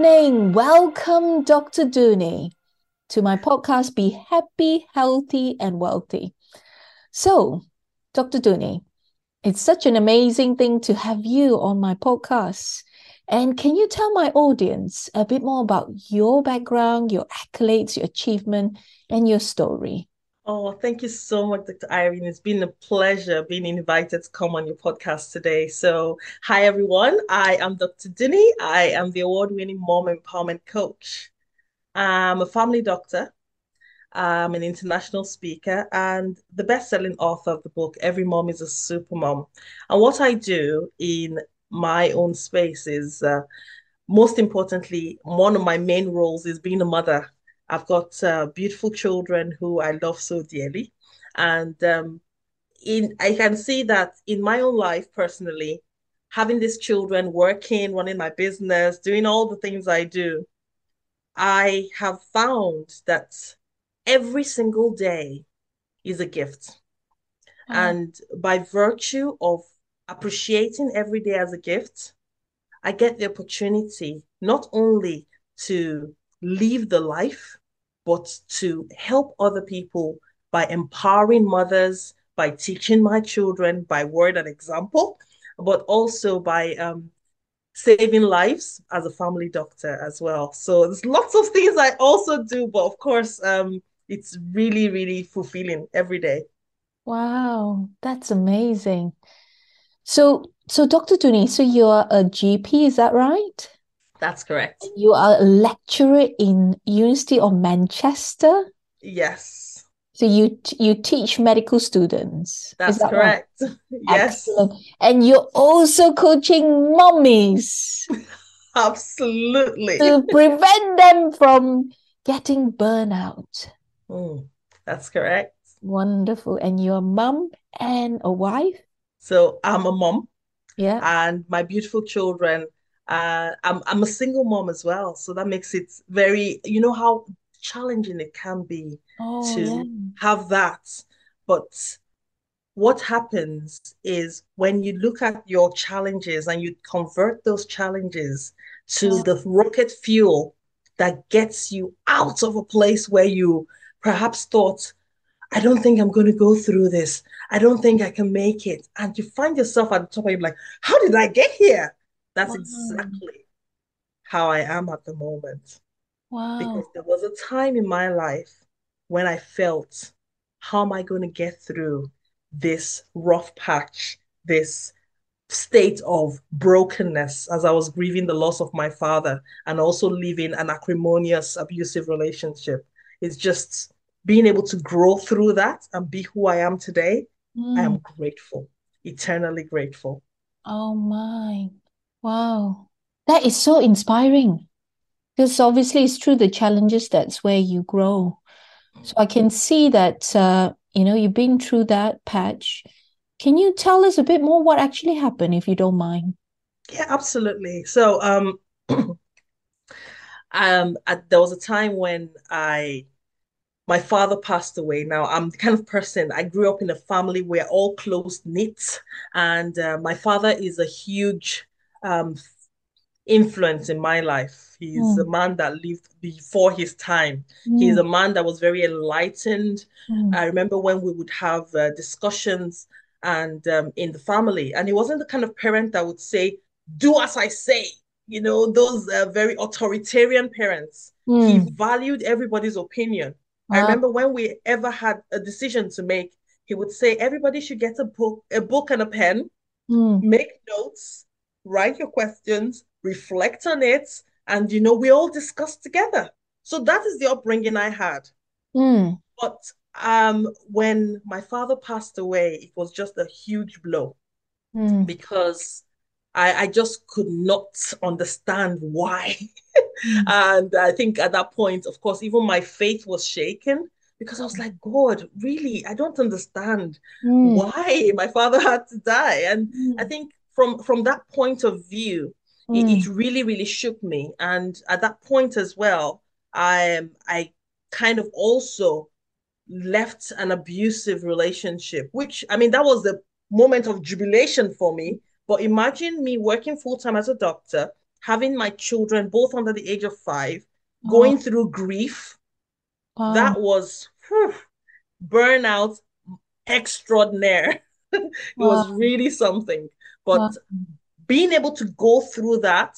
Evening. Welcome, Dr. Dunni, to my podcast, Be Happy, Healthy, and Wealthy. So, Dr. Dunni, it's such an amazing thing to have you on my podcast. And can you tell my audience a bit more about your background, your accolades, your achievement, and your story? Oh, thank you so much, Dr. Irene. It's been a pleasure being invited to come on your podcast today. So, hi everyone. I am Dr. Dunni. I am the award-winning mom empowerment coach. I'm a family doctor. I'm an international speaker and the best-selling author of the book Every Mom is a Super Mom. And what I do in my own space is, uh, most importantly, one of my main roles is being a mother I've got uh, beautiful children who I love so dearly. And um, in I can see that in my own life personally, having these children, working, running my business, doing all the things I do, I have found that every single day is a gift. Mm. And by virtue of appreciating every day as a gift, I get the opportunity not only to live the life but to help other people by empowering mothers, by teaching my children by word and example, but also by um, saving lives as a family doctor as well. So there's lots of things I also do, but of course, um, it's really, really fulfilling every day. Wow, that's amazing. So, so Dr. Dunni, so you're a GP, is that right? That's correct. You are a lecturer in University of Manchester. Yes. So you you teach medical students. That's that correct. Right? Yes. Excellent. And you're also coaching mummies. Absolutely. To prevent them from getting burnout. Mm, that's correct. Wonderful. And you're a mum and a wife? So I'm a mom. Yeah. And my beautiful children uh, I'm I'm a single mom as well, so that makes it very. You know how challenging it can be oh, to yeah. have that, but what happens is when you look at your challenges and you convert those challenges to yeah. the rocket fuel that gets you out of a place where you perhaps thought, I don't think I'm going to go through this. I don't think I can make it. And you find yourself at the top and you're like, how did I get here? That's wow. exactly how I am at the moment. Wow. Because there was a time in my life when I felt, how am I going to get through this rough patch, this state of brokenness as I was grieving the loss of my father and also living an acrimonious, abusive relationship? It's just being able to grow through that and be who I am today. Mm. I am mm. grateful, eternally grateful. Oh my. Wow. That is so inspiring. Because obviously it's through the challenges that's where you grow. So I can see that uh, you know, you've been through that patch. Can you tell us a bit more what actually happened if you don't mind? Yeah, absolutely. So um um there was a time when I my father passed away. Now, I'm the kind of person, I grew up in a family where all close knit, and uh, my father is a huge um, influence in my life. He's mm. a man that lived before his time. Mm. He's a man that was very enlightened. Mm. I remember when we would have uh, discussions and um, in the family, and he wasn't the kind of parent that would say, "Do as I say." You know, those uh, very authoritarian parents. He hmm. valued everybody's opinion. Wow. I remember when we ever had a decision to make, he would say, "Everybody should get a book, a book and a pen, hmm. make notes." Write your questions, reflect on it, and you know, we all discuss together. So that is the upbringing I had. Mm. But um, when my father passed away, it was just a huge blow mm. because I, I just could not understand why. mm. And I think at that point, of course, even my faith was shaken because I was like, God, really, I don't understand mm. why my father had to die. And mm. I think from from that point of view, mm. it, it, really really shook me. And at that point as well, I I kind of also left an abusive relationship, which I mean that was the moment of jubilation for me. But imagine me working full time as a doctor, having my children both under the age of five, going oh. through grief. That was whew, burnout extraordinaire. it wow. was really something. But wow. being able to go through that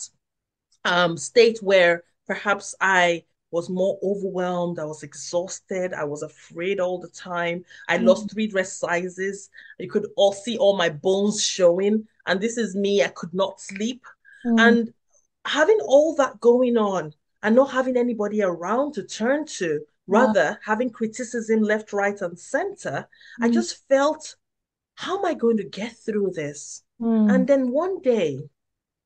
um, state where perhaps I was more overwhelmed. I was exhausted. I was afraid all the time. I mm. lost three dress sizes. You could all see all my bones showing. And this is me. I could not sleep. Mm. And having all that going on and not having anybody around to turn to, rather having criticism left, right, and center, mm. I just felt, how am I going to get through this? Mm. And then one day,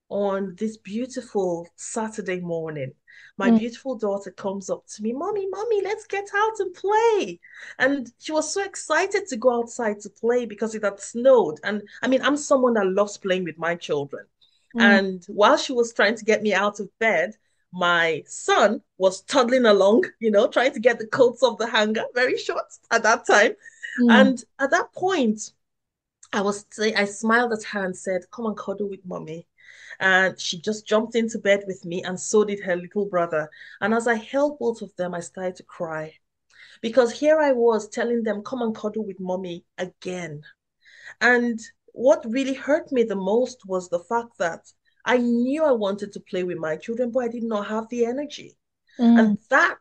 on this beautiful Saturday morning, my mm. beautiful daughter comes up to me, Mommy, Mommy, let's get out and play. And she was so excited to go outside to play because it had snowed. And I mean, I'm someone that loves playing with my children. Mm. And while she was trying to get me out of bed, my son was toddling along, you know, trying to get the coats off the hanger, very short at that time. Mm. And at that point, I was I smiled at her and said, Come and cuddle with mommy. And she just jumped into bed with me, and so did her little brother. And as I held both of them, I started to cry because here I was telling them, Come and cuddle with mommy again. And what really hurt me the most was the fact that I knew I wanted to play with my children, but I did not have the energy. Mm. And that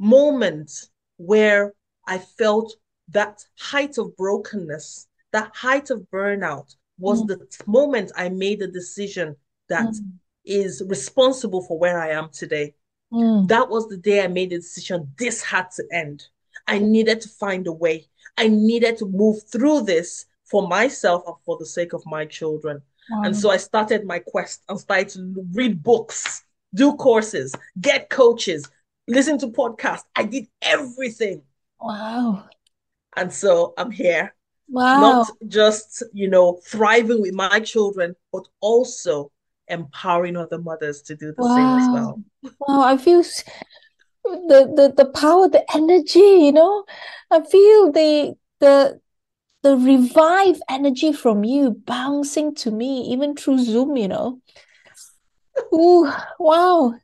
moment where I felt that height of brokenness, that height of burnout, was mm. the moment I made a decision that mm. is responsible for where I am today. Mm. That was the day I made the decision this had to end. I needed to find a way. I needed to move through this for myself and for the sake of my children. Wow. And so I started my quest and started to read books, do courses, get coaches, listen to podcasts. I did everything. Wow. And so I'm here Wow. Not just, you know, thriving with my children, but also empowering other mothers to do the wow. same as well. Wow, I feel the, the the power, the energy, you know. I feel the the the revive energy from you bouncing to me, even through Zoom, you know. Ooh, wow.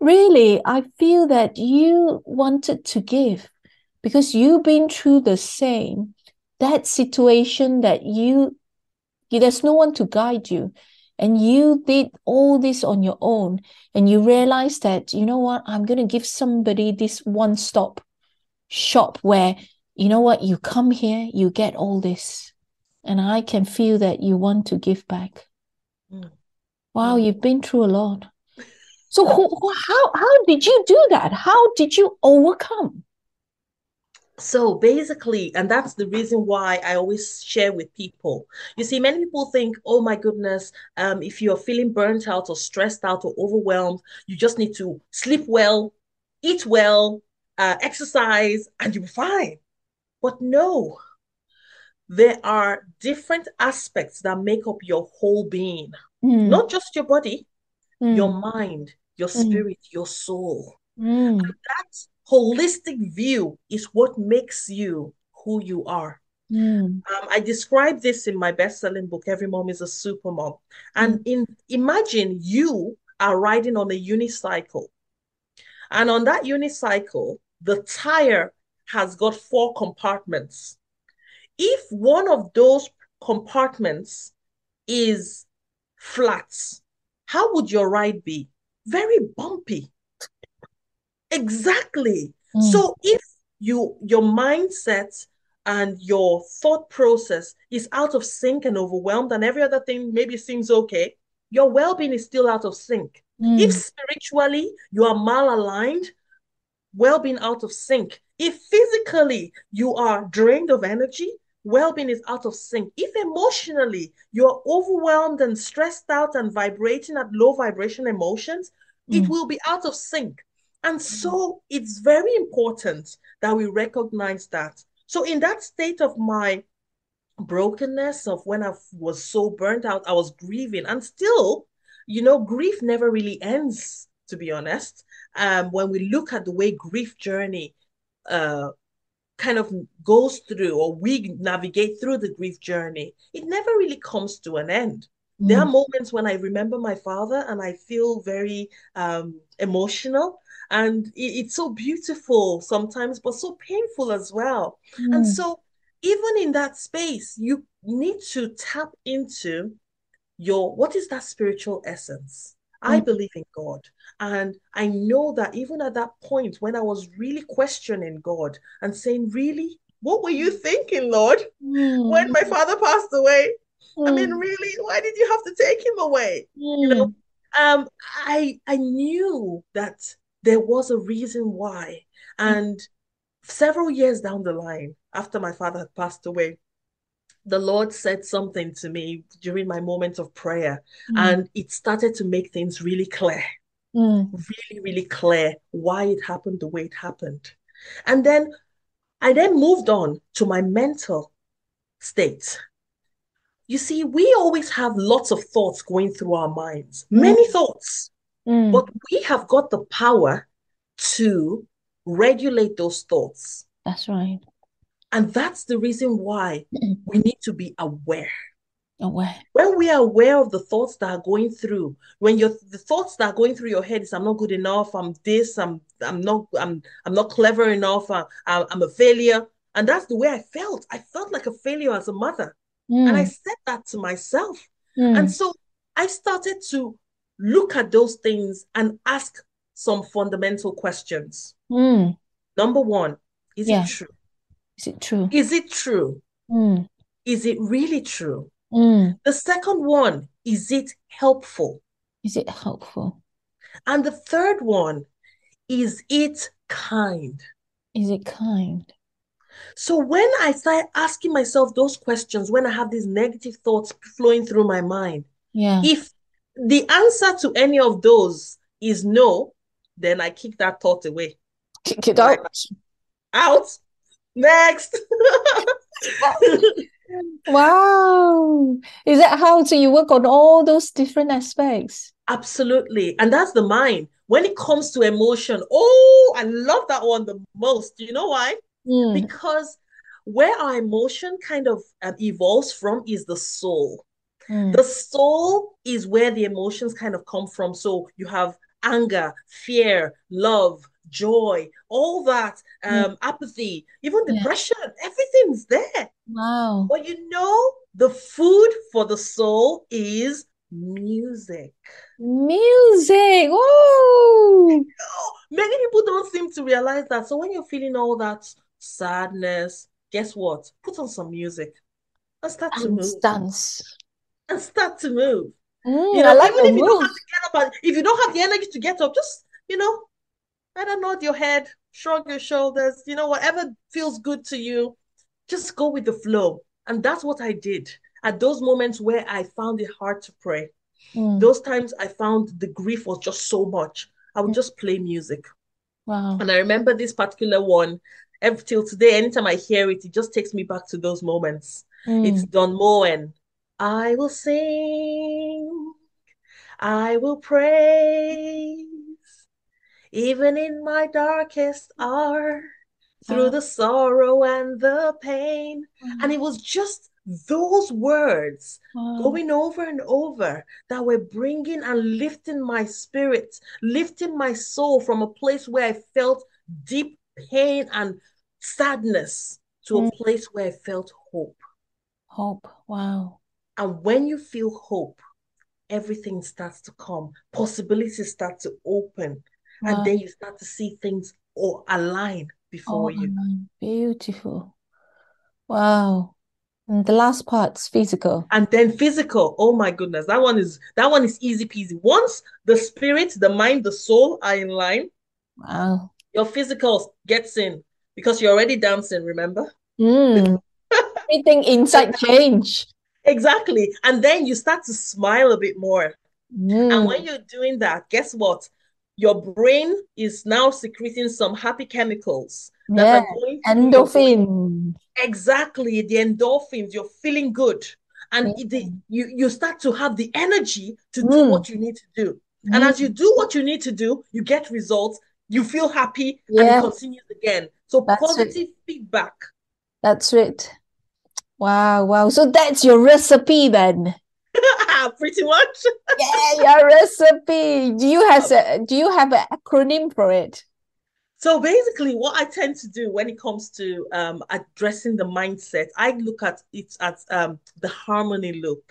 Really, I feel that you wanted to give because you've been through the same that situation that you, there's no one to guide you. And you did all this on your own. And you realize that you know what? I'm going to give somebody this one stop shop where you know what? You come here you get all this. And i can feel that you want to give back. Mm. wow mm. you've been through a lot. So who, how how did you do that? How did you overcome so basically, and that's the reason why I always share with people. You see, many people think, oh my goodness, um, if you're feeling burnt out or stressed out or overwhelmed, you just need to sleep well, eat well, uh, exercise, and you'll be fine. But no, there are different aspects that make up your whole being, mm. not just your body, mm. your mind, your hmm. spirit, mm. your soul. Hmm. And that holistic view is what makes you who you are. Mm. Um, I describe this in my best-selling book, Every Mom is a Super Mom. And mm. in imagine you are riding on a unicycle. And on that unicycle, the tire has got four compartments. If one of those compartments is flat, how would your ride be? Very bumpy. Exactly. Mm. So if you your mindset and your thought process is out of sync and overwhelmed and every other thing maybe seems okay, your well-being is still out of sync. Mm. If spiritually you are malaligned, well-being out of sync. If physically you are drained of energy, well-being is out of sync. If emotionally you're overwhelmed and stressed out and vibrating at low vibration emotions, mm. it will be out of sync. And mm-hmm. so it's very important that we recognize that. So, in that state of my brokenness, of when I was so burnt out, I was grieving, and still, you know, grief never really ends, to be honest. Um, when we look at the way grief journey uh, kind of goes through, or we navigate through the grief journey, it never really comes to an end. There are moments when I remember my father and I feel very um, emotional. And it, it's so beautiful sometimes, but so painful as well. Mm. And so, even in that space, you need to tap into your what is that spiritual essence? I Mm. believe in God. And I know that even at that point when I was really questioning God and saying, Really, what were you thinking, Lord, when Mm. my father passed away? I mean, really, why did you have to take him away? You know, um, I I knew that there was a reason why. And several years down the line, after my father had passed away, the Lord said something to me during my moment of prayer, Mm. and it started to make things really clear, Mm. really, really clear why it happened the way it happened. And then I then moved on to my mental state. You see, we always have lots of thoughts going through our minds, many thoughts, Mm. but we have got the power to regulate those thoughts. That's right. And that's the reason why Mm. we need to be aware. Aware. When we are aware of the thoughts that are going through, when you're the thoughts that are going through your head is I'm not good enough, I'm this, I'm I'm not I'm I'm not clever enough, I'm, I'm a failure. And that's the way I felt. I felt like a failure as a mother. And I Mm. said that to myself. Mm. And so I started to look at those things and ask some fundamental questions. Mm. Number one, is Yeah. it true? Is it true? Is it true? Mm. Is it really true? Mm. The second one, is it helpful? Is it helpful? And the third one, is it kind? Is it kind? So when I start asking myself those questions, when I have these negative thoughts flowing through my mind, Yeah. if the answer to any of those is no, then I kick that thought away. Kick it out. Out. Next. Wow. Is that how so you work on all those different aspects? Absolutely. And that's the mind. When it comes to emotion, oh, I love that one the most. You know why? Mm. Because where our emotion kind of um, evolves from is the soul. Mm. The soul is where the emotions kind of come from. So you have anger, fear, love, joy, all that, um, apathy, even Yeah. depression, everything's there. Wow. But you know, the food for the soul is music. Music. Oh, many people don't seem to realize that. So when you're feeling all that sadness, guess what? Put on some music and start to Dance, move. dance. And start to move. Mm, You I know, like even if you don't have to get up, and if you don't have the energy to get up, just, you know, either nod your head, shrug your shoulders, you know, whatever feels good to you, just go with the flow. And that's what I did at those moments where I found it hard to pray. Mm. Those times I found the grief was just so much. I would Mm. just play music. Wow. And I remember this particular one, every till today, anytime I hear it, it just takes me back to those moments. It's Mm. Don Moen. I will sing, I will praise, even in my darkest hour, through Wow. the sorrow and the pain. And mm. it was just those words Wow. going over and over that were bringing and lifting my spirit, lifting my soul from a place where I felt deep pain and sadness to a Mm. place where I felt hope. Hope. Wow. And when you feel hope, everything starts to come, possibilities start to open, and then you start to see things all align before Oh, you. Beautiful. Wow. And the last part's physical. And then physical, oh my goodness, that one is that one is easy peasy. Once the spirit, the mind, the soul are in line, Wow. your physical gets in because you're already dancing, remember? Mm. Everything inside change. Exactly. And then you start to smile a bit more. And when Mm. you're doing that, guess what? Your brain is now secreting some happy chemicals that Yeah. are going through your brain. Endorphin. Exactly, the endorphins, you're feeling good. And it- the, Mm. you, you start to have the energy to do Mm. what you need to do. And as you Mm. do what you need to do, you get results, you feel happy, and it continues again. So that's it. positive feedback. That's it. Wow, wow. So that's your recipe then. Pretty much. yeah, your recipe. Do you have a do you have an acronym for it? So basically, what I tend to do when it comes to um, addressing the mindset, I look at it as um, the harmony loop.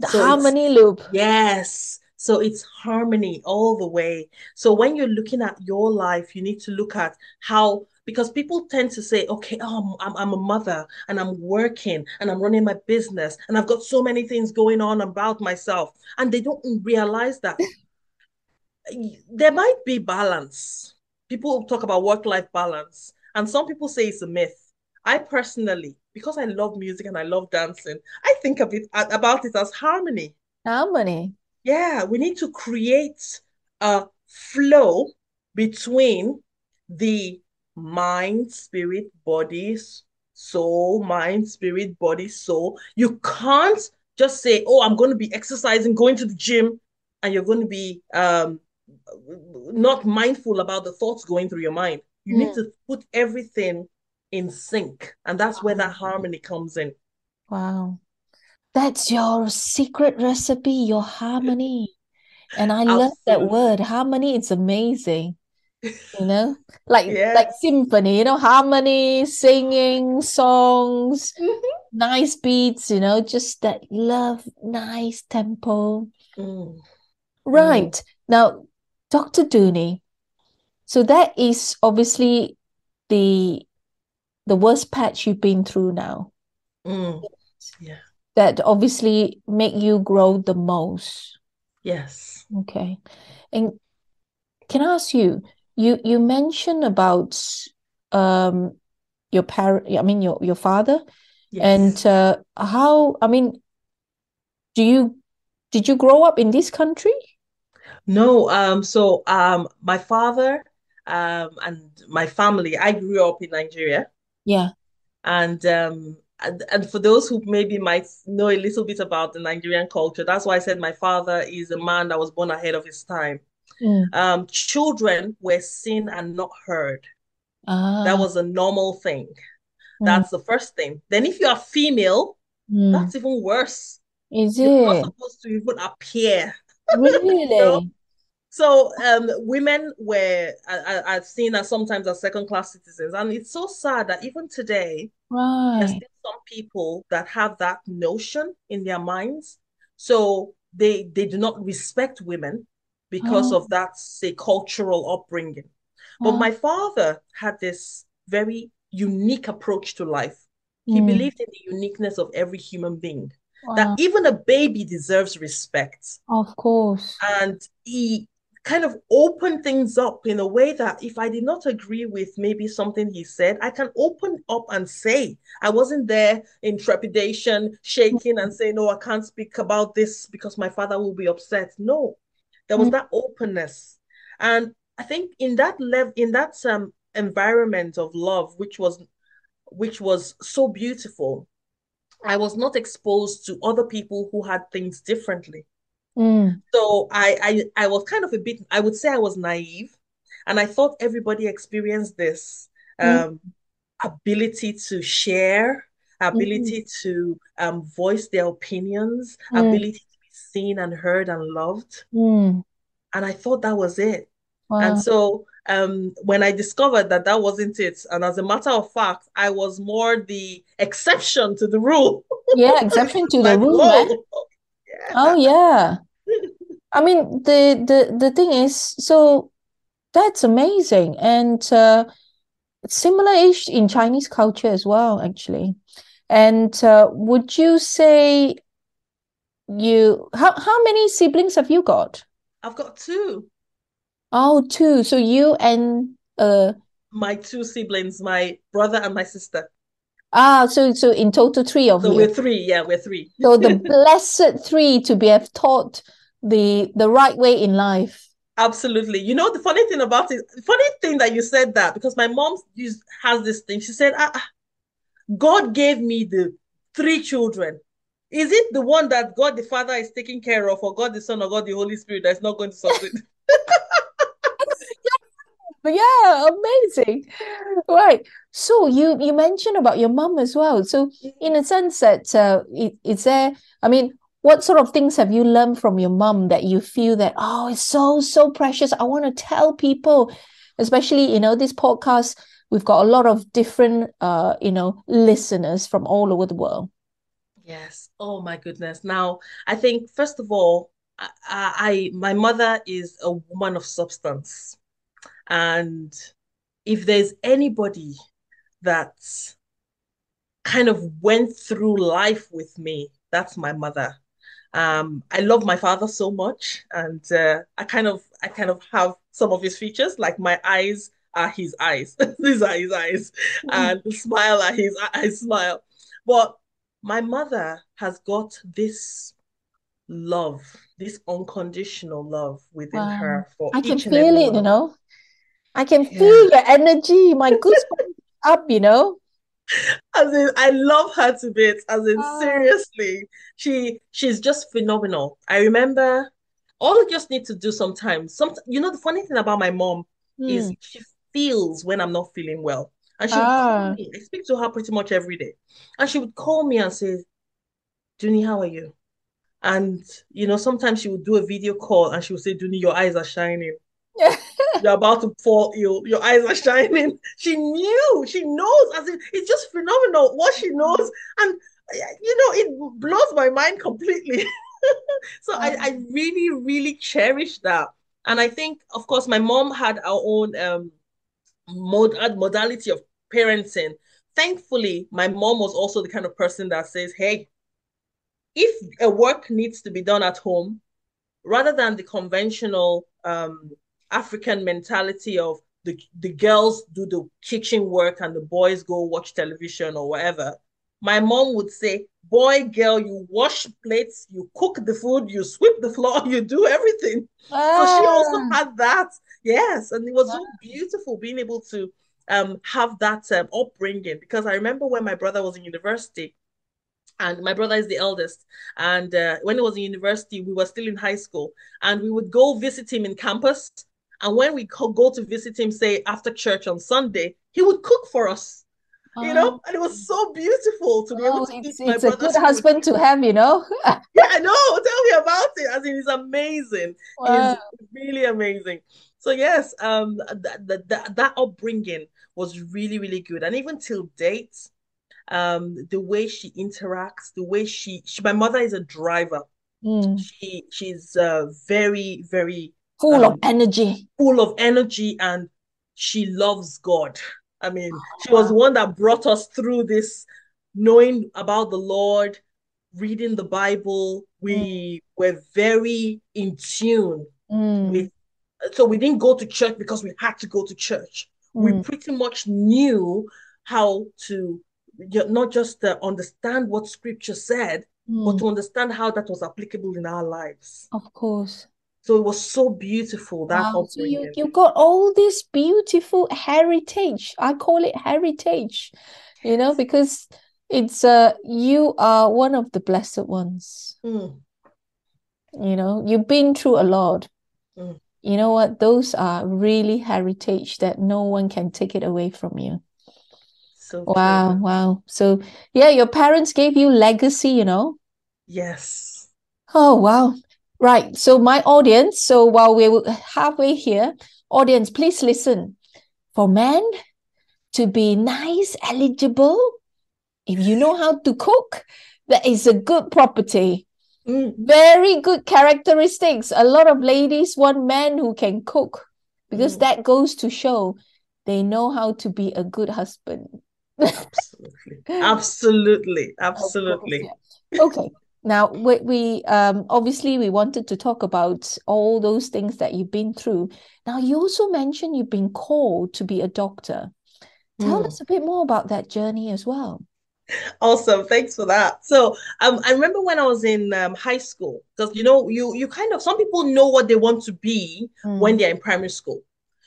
The so harmony loop. Yes. So it's harmony all the way. So when you're looking at your life, you need to look at how because people tend to say, okay, oh, I'm, I'm a mother and I'm working and I'm running my business and I've got so many things going on about myself. And they don't realize that there might be balance. People talk about work life balance, and some people say it's a myth. I personally, because I love music and I love dancing, I think of it about it as harmony. Harmony. Yeah, we need to create a flow between the mind, spirit, body, soul, mind, spirit, body, soul. You can't just say, "Oh, I'm going to be exercising, going to the gym," and you're going to be um, not mindful about the thoughts going through your mind. You mm. need to put everything in sync, and that's where that harmony comes in. Wow, that's your secret recipe, your harmony. And I Absolutely. love that word, harmony. It's amazing you know like yeah. like symphony you know harmony singing songs mm-hmm. nice beats you know just that love nice tempo mm. right mm. now dr dunni so that is obviously the the worst patch you've been through now mm. yeah that obviously make you grow the most yes okay and can i ask you you you mentioned about um your parent i mean your your father yes. and uh, how i mean do you did you grow up in this country no um so um my father um and my family i grew up in nigeria yeah and um and, and for those who maybe might know a little bit about the Nigerian culture, that's why I said my father is a man that was born ahead of his time. Mm. Um, children were seen and not heard. Ah. That was a normal thing. Mm. That's the first thing. Then, if you are female, mm. that's even worse. Is You're it? not supposed to even appear. Really? you know? So um, women were I, I, have seen as sometimes as second class citizens, and it's so sad that even today, right. there's still some people that have that notion in their minds. So they they do not respect women because oh. of that, say, cultural upbringing. But oh. my father had this very unique approach to life. He mm. believed in the uniqueness of every human being, wow. that even a baby deserves respect. Of course. And he kind of opened things up in a way that if I did not agree with maybe something he said, I can open up and say, I wasn't there in trepidation, shaking and saying, No, I can't speak about this because my father will be upset. No, there was mm. that openness. And I think in that level, in that um, environment of love, which was which was so beautiful, I was not exposed to other people who had things differently. Mm. So I, I I was kind of a bit, I would say I was naive. And I thought everybody experienced this mm. um, mm. ability to share, ability mm. to um, voice their opinions, mm. ability seen and heard and loved. Mm. And I thought that was it. Wow. And so um, when I discovered that that wasn't it, and as a matter of fact, I was more the exception to the rule. Yeah, exception to the rule. Right? Yeah. Oh yeah. I mean the the the thing is so that's amazing and uh, similar ish in Chinese culture as well actually. And uh, would you say you how how many siblings have you got? I've got two. Oh, two. So you and uh my two siblings, my brother and my sister. Ah, so so in total three of so you. we're three, yeah, we're three. so the blessed three to be have taught the the right way in life. Absolutely. You know the funny thing about it, funny thing that you said that because my mom used has this thing. She said, ah, ah God gave me the three children. Is it the one that God the Father is taking care of, or God the Son, or God the Holy Spirit that's not going to succeed? yeah, amazing. Right. So you you mentioned about your mom as well. So in a sense that uh, it, it's there. I mean, what sort of things have you learned from your mom that you feel that oh it's so so precious i want to tell people especially you know this podcast we've got a lot of different uh you know listeners from all over the world yes. Oh my goodness. Now i think first of all I, I my mother is a woman of substance. And if there's anybody that kind of went through life with me that's my mother. Um, I love my father so much, and uh, I kind of I kind of have some of his features, like my eyes are his eyes, these are his eyes, mm. and the smile are his eyes smile. But my mother has got this love, this unconditional love within wow. her for I can feel it, you know. I can yeah. feel your energy, my goosebumps up, you know as in I love her to bits. As in oh. seriously, she she's just phenomenal. I remember all I just need to do sometimes. Some you know the funny thing about my mom mm. is she feels when I'm not feeling well. And she would ah. call me. I speak to her pretty much every day. And she would call me and say, Dunni, how are you? And you know, sometimes she would do a video call and she would say, Dunni, your eyes are shining. You're about to fall ill. Your eyes are shining. She knew. She knows. As in, it's just phenomenal what she knows, and you know, it blows my mind completely. so I, I really, really cherish that. And I think, of course, my mom had our own um mod modality of parenting. Thankfully, my mom was also the kind of person that says, "Hey, if a work needs to be done at home, rather than the conventional um, African mentality of the, the girls do the kitchen work and the boys go watch television or whatever. My mom would say, Boy, girl, you wash plates, you cook the food, you sweep the floor, you do everything. Ah. So she also ah. had that. Yes. And it was so beautiful being able to um, have that um, upbringing because I remember when my brother was in university, and my brother is the eldest. And uh, when he was in university, we were still in high school, and we would go visit him in campus. And when we go to visit him, say after church on Sunday, he would cook for us. You know, um, and it was so beautiful to be able oh, to it's, eat. It's a good husband to have, you know. yeah, I know. Tell me about it. I mean, it's amazing. Wow. It's really amazing. So yes, um, that, that that that upbringing was really really good, and even till date, um, the way she interacts, the way she, she my mother is a driver. Mm. She she's uh, very very full um, of energy full of energy and she loves god i mean she was the one that brought us through this knowing about the lord reading the bible we mm. were very in tune mm. with so we didn't go to church because we had to go to church mm. we pretty much knew how to not just uh, understand what scripture said but mm. to understand how that was applicable in our lives of course so it was so beautiful that wow. so you, you got all this beautiful heritage. I call it heritage, you know, because it's uh you are one of the blessed ones. Mm. You know, you've been through a lot. Mm. You know what? Those are really heritage that no one can take it away from you. So wow, wow. So yeah, your parents gave you legacy, you know? Yes. Oh wow. Right. So my audience, so while we're halfway here, audience, please listen. For men to be nice, eligible, if you know how to cook, that is a good property. Mm. Very good characteristics. A lot of ladies want men who can cook because mm. that goes to show they know how to be a good husband. Absolutely. Absolutely. Absolutely. Okay. Now, we, we um, obviously we wanted to talk about all those things that you've been through. Now, you also mentioned you've been called to be a doctor. Tell mm. us a bit more about that journey as well. Awesome, thanks for that. So, um, I remember when I was in um, high school, because you know, you you kind of some people know what they want to be mm. when they're in primary school.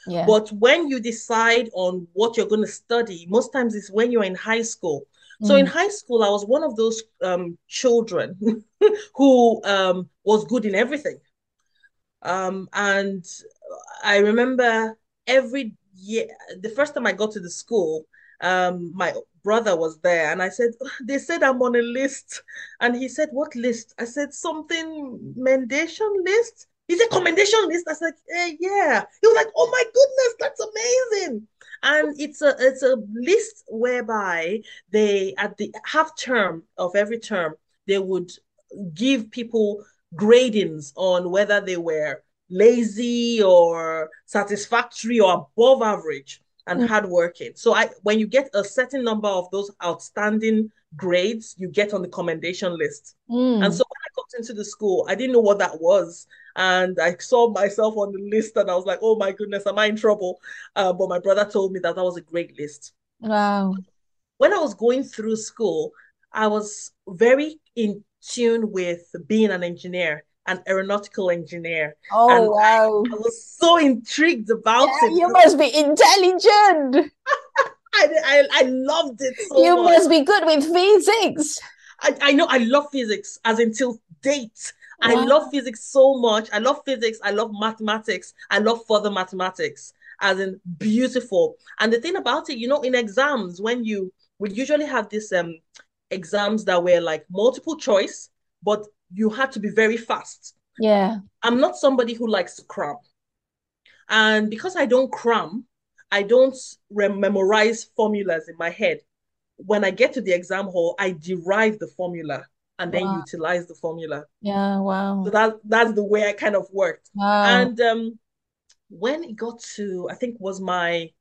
Yeah. But when you decide on what you're going to study, most times it's when you're in high school. So mm. in high school, I was one of those um, children who um, was good in everything. Um, and I remember every year, the first time I got to the school, um, my brother was there and I said, they said I'm on a list. And he said, what list? I said, something commendation list. He said, commendation list. I said, eh, yeah. He was like, oh my goodness, that's amazing. And it's a it's a list whereby they at the half term of every term, they would give people gradings on whether they were lazy or satisfactory or above average and mm. hardworking. So I when you get a certain number of those outstanding grades, you get on the commendation list. Mm. And so when I got into the school, I didn't know what that was. And I saw myself on the list and I was like, oh my goodness, am I in trouble? Uh, but my brother told me that that was a great list. Wow. When I was going through school, I was very in tune with being an engineer an aeronautical engineer. Oh and wow! I, I, was so intrigued about yeah, it. You must be intelligent. I, I, I loved it. So you much. must be good with physics. I, I know I love physics as until date. Wow. I love physics so much. I love physics. I love mathematics. I love further mathematics as in beautiful. And the thing about it, you know, in exams, when you would usually have these um exams that were like multiple choice, but you had to be very fast. Yeah. I'm not somebody who likes to cram. And because I don't cram, I don't memorize formulas in my head. When I get to the exam hall, I derive the formula and then wow. utilize the formula. Yeah, wow. So that that's the way I kind of worked. Wow. And um when it got to I think was my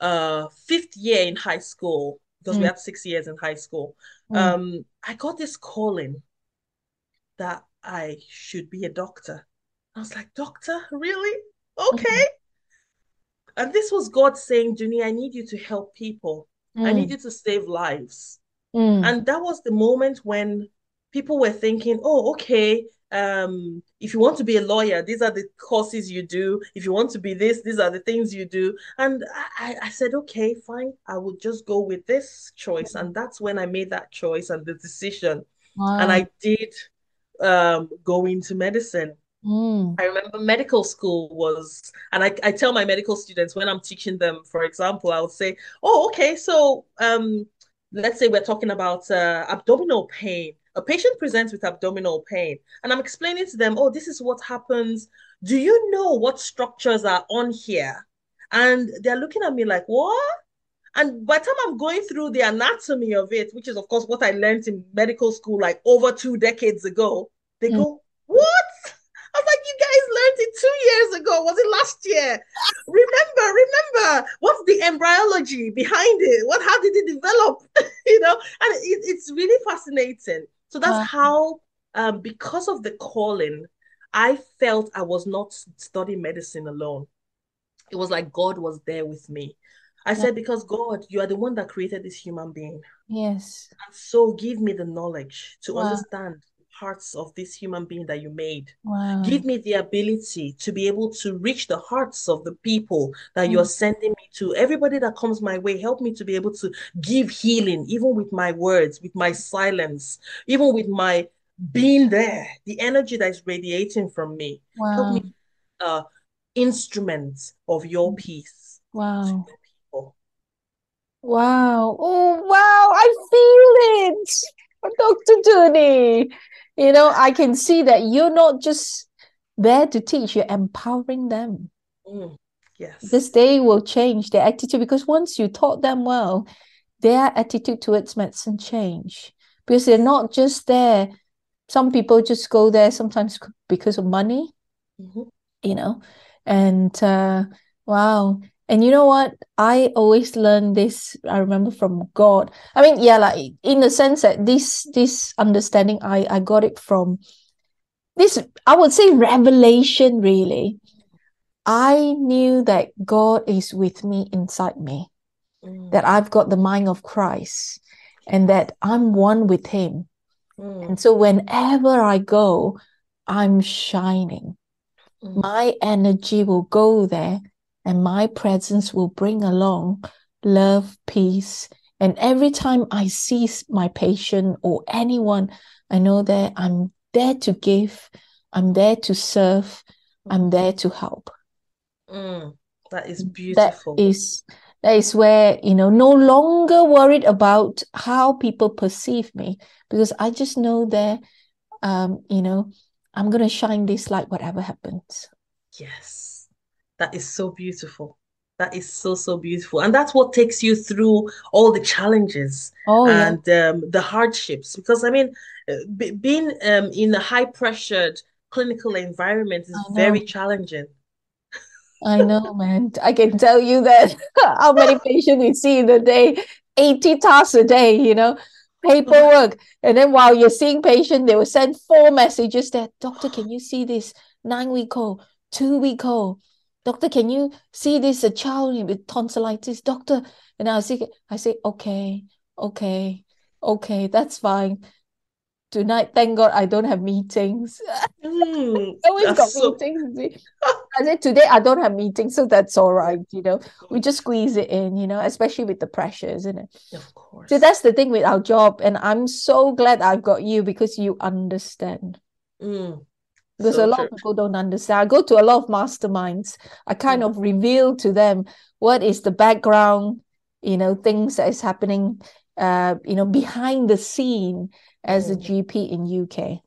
uh fifth year in high school, because mm. we had six years in high school, mm. um, I got this calling that I should be a doctor. I was like, Doctor, really? Okay. Mm-hmm. And this was God saying, Junie, I need you to help people. Mm. I need mm. to save lives. Mm. And that was the moment when people were thinking, oh, okay, um, if you want to be a lawyer, these are the courses you do. If you want to be this, these are the things you do. And I, I said, okay, fine, I will just go with this choice. And that's when I made that choice and the decision. Wow. And I did um, go into medicine. Mm. I remember medical school was, and I, I tell my medical students when I'm teaching them, for example, I'll say, oh, okay, so um, let's say we're talking about uh, abdominal pain. A patient presents with abdominal pain, and I'm explaining to them, oh, this is what happens. Do you know what structures are on here? And they're looking at me like, what? And by the time I'm going through the anatomy of it, which is of course what I learned in medical school like over two decades ago, they mm. go, What? I was like, you guys learned it two years ago. Was it last year? remember, remember, what's the embryology behind it? What how did it develop? you know, and it, it's really fascinating. So that's uh, how um, because of the calling, I felt I was not studying medicine alone. It was like God was there with me. I said, because God, you are the one that created this human being. Yes. And so give me the knowledge to wow. understand parts of this human being that you made. Wow. Give me the ability to be able to reach the hearts of the people that mm. you're sending me to. Everybody that comes my way, help me to be able to give healing, even with my words, with my silence, even with my being there, the energy that is radiating from me. Wow. Help me uh instruments of your mm. peace. Wow. Wow. Oh, wow. I feel it. Dr. Dunni. You know, I can see that you're not just there to teach, you're empowering them. Mm, yes. This day will change their attitude because once you taught them well, their attitude towards medicine change because they're not just there. Some people just go there sometimes because of money, mm-hmm. you know, and uh, wow. And you know what? I always learn this. I remember from God. I mean, yeah, like in the sense that this this understanding, I I got it from this. I would say revelation. Really, I knew that God is with me inside me. Mm. That I've got the mind of Christ, and that I'm one with Him. Mm. And so whenever I go, I'm shining. Mm. My energy will go there and my presence will bring along love, peace. And every time I see my patient or anyone, I know that I'm there to give, I'm there to serve, I'm there to help. Mm, that is beautiful. That is That is where, you know, no longer worried about how people perceive me because I just know that, um, you know, I'm going to shine this light whatever happens. Yes, that is so beautiful. That is so, so beautiful. And that's what takes you through all the challenges oh, and yeah. um, the hardships. Because, I mean, uh, being um, in a high pressured clinical environment is very challenging. I know, man. I can tell you that how many patients we see in a day, 80 tasks a day, you know, paperwork. And then while you're seeing patient, they will send four messages that, doctor, can you see this nine week old, two week old? Doctor, can you see this a child with tonsillitis? Doctor, and I say, I say, okay, okay, okay, that's fine. Tonight, thank God I don't have meetings. Mm, always got so... meetings. I said today I don't have meetings, so that's all right. You know, we just squeeze it in. You know, especially with the pressures, isn't it? Of course. So that's the thing with our job, and I'm so glad I've got you because you understand. Mm, because so a lot true. of people don't understand. I go to a lot of masterminds. I kind mm. of reveal to them what is the background, you know, things that is happening, uh, you know, behind the scene as mm. a GP in UK.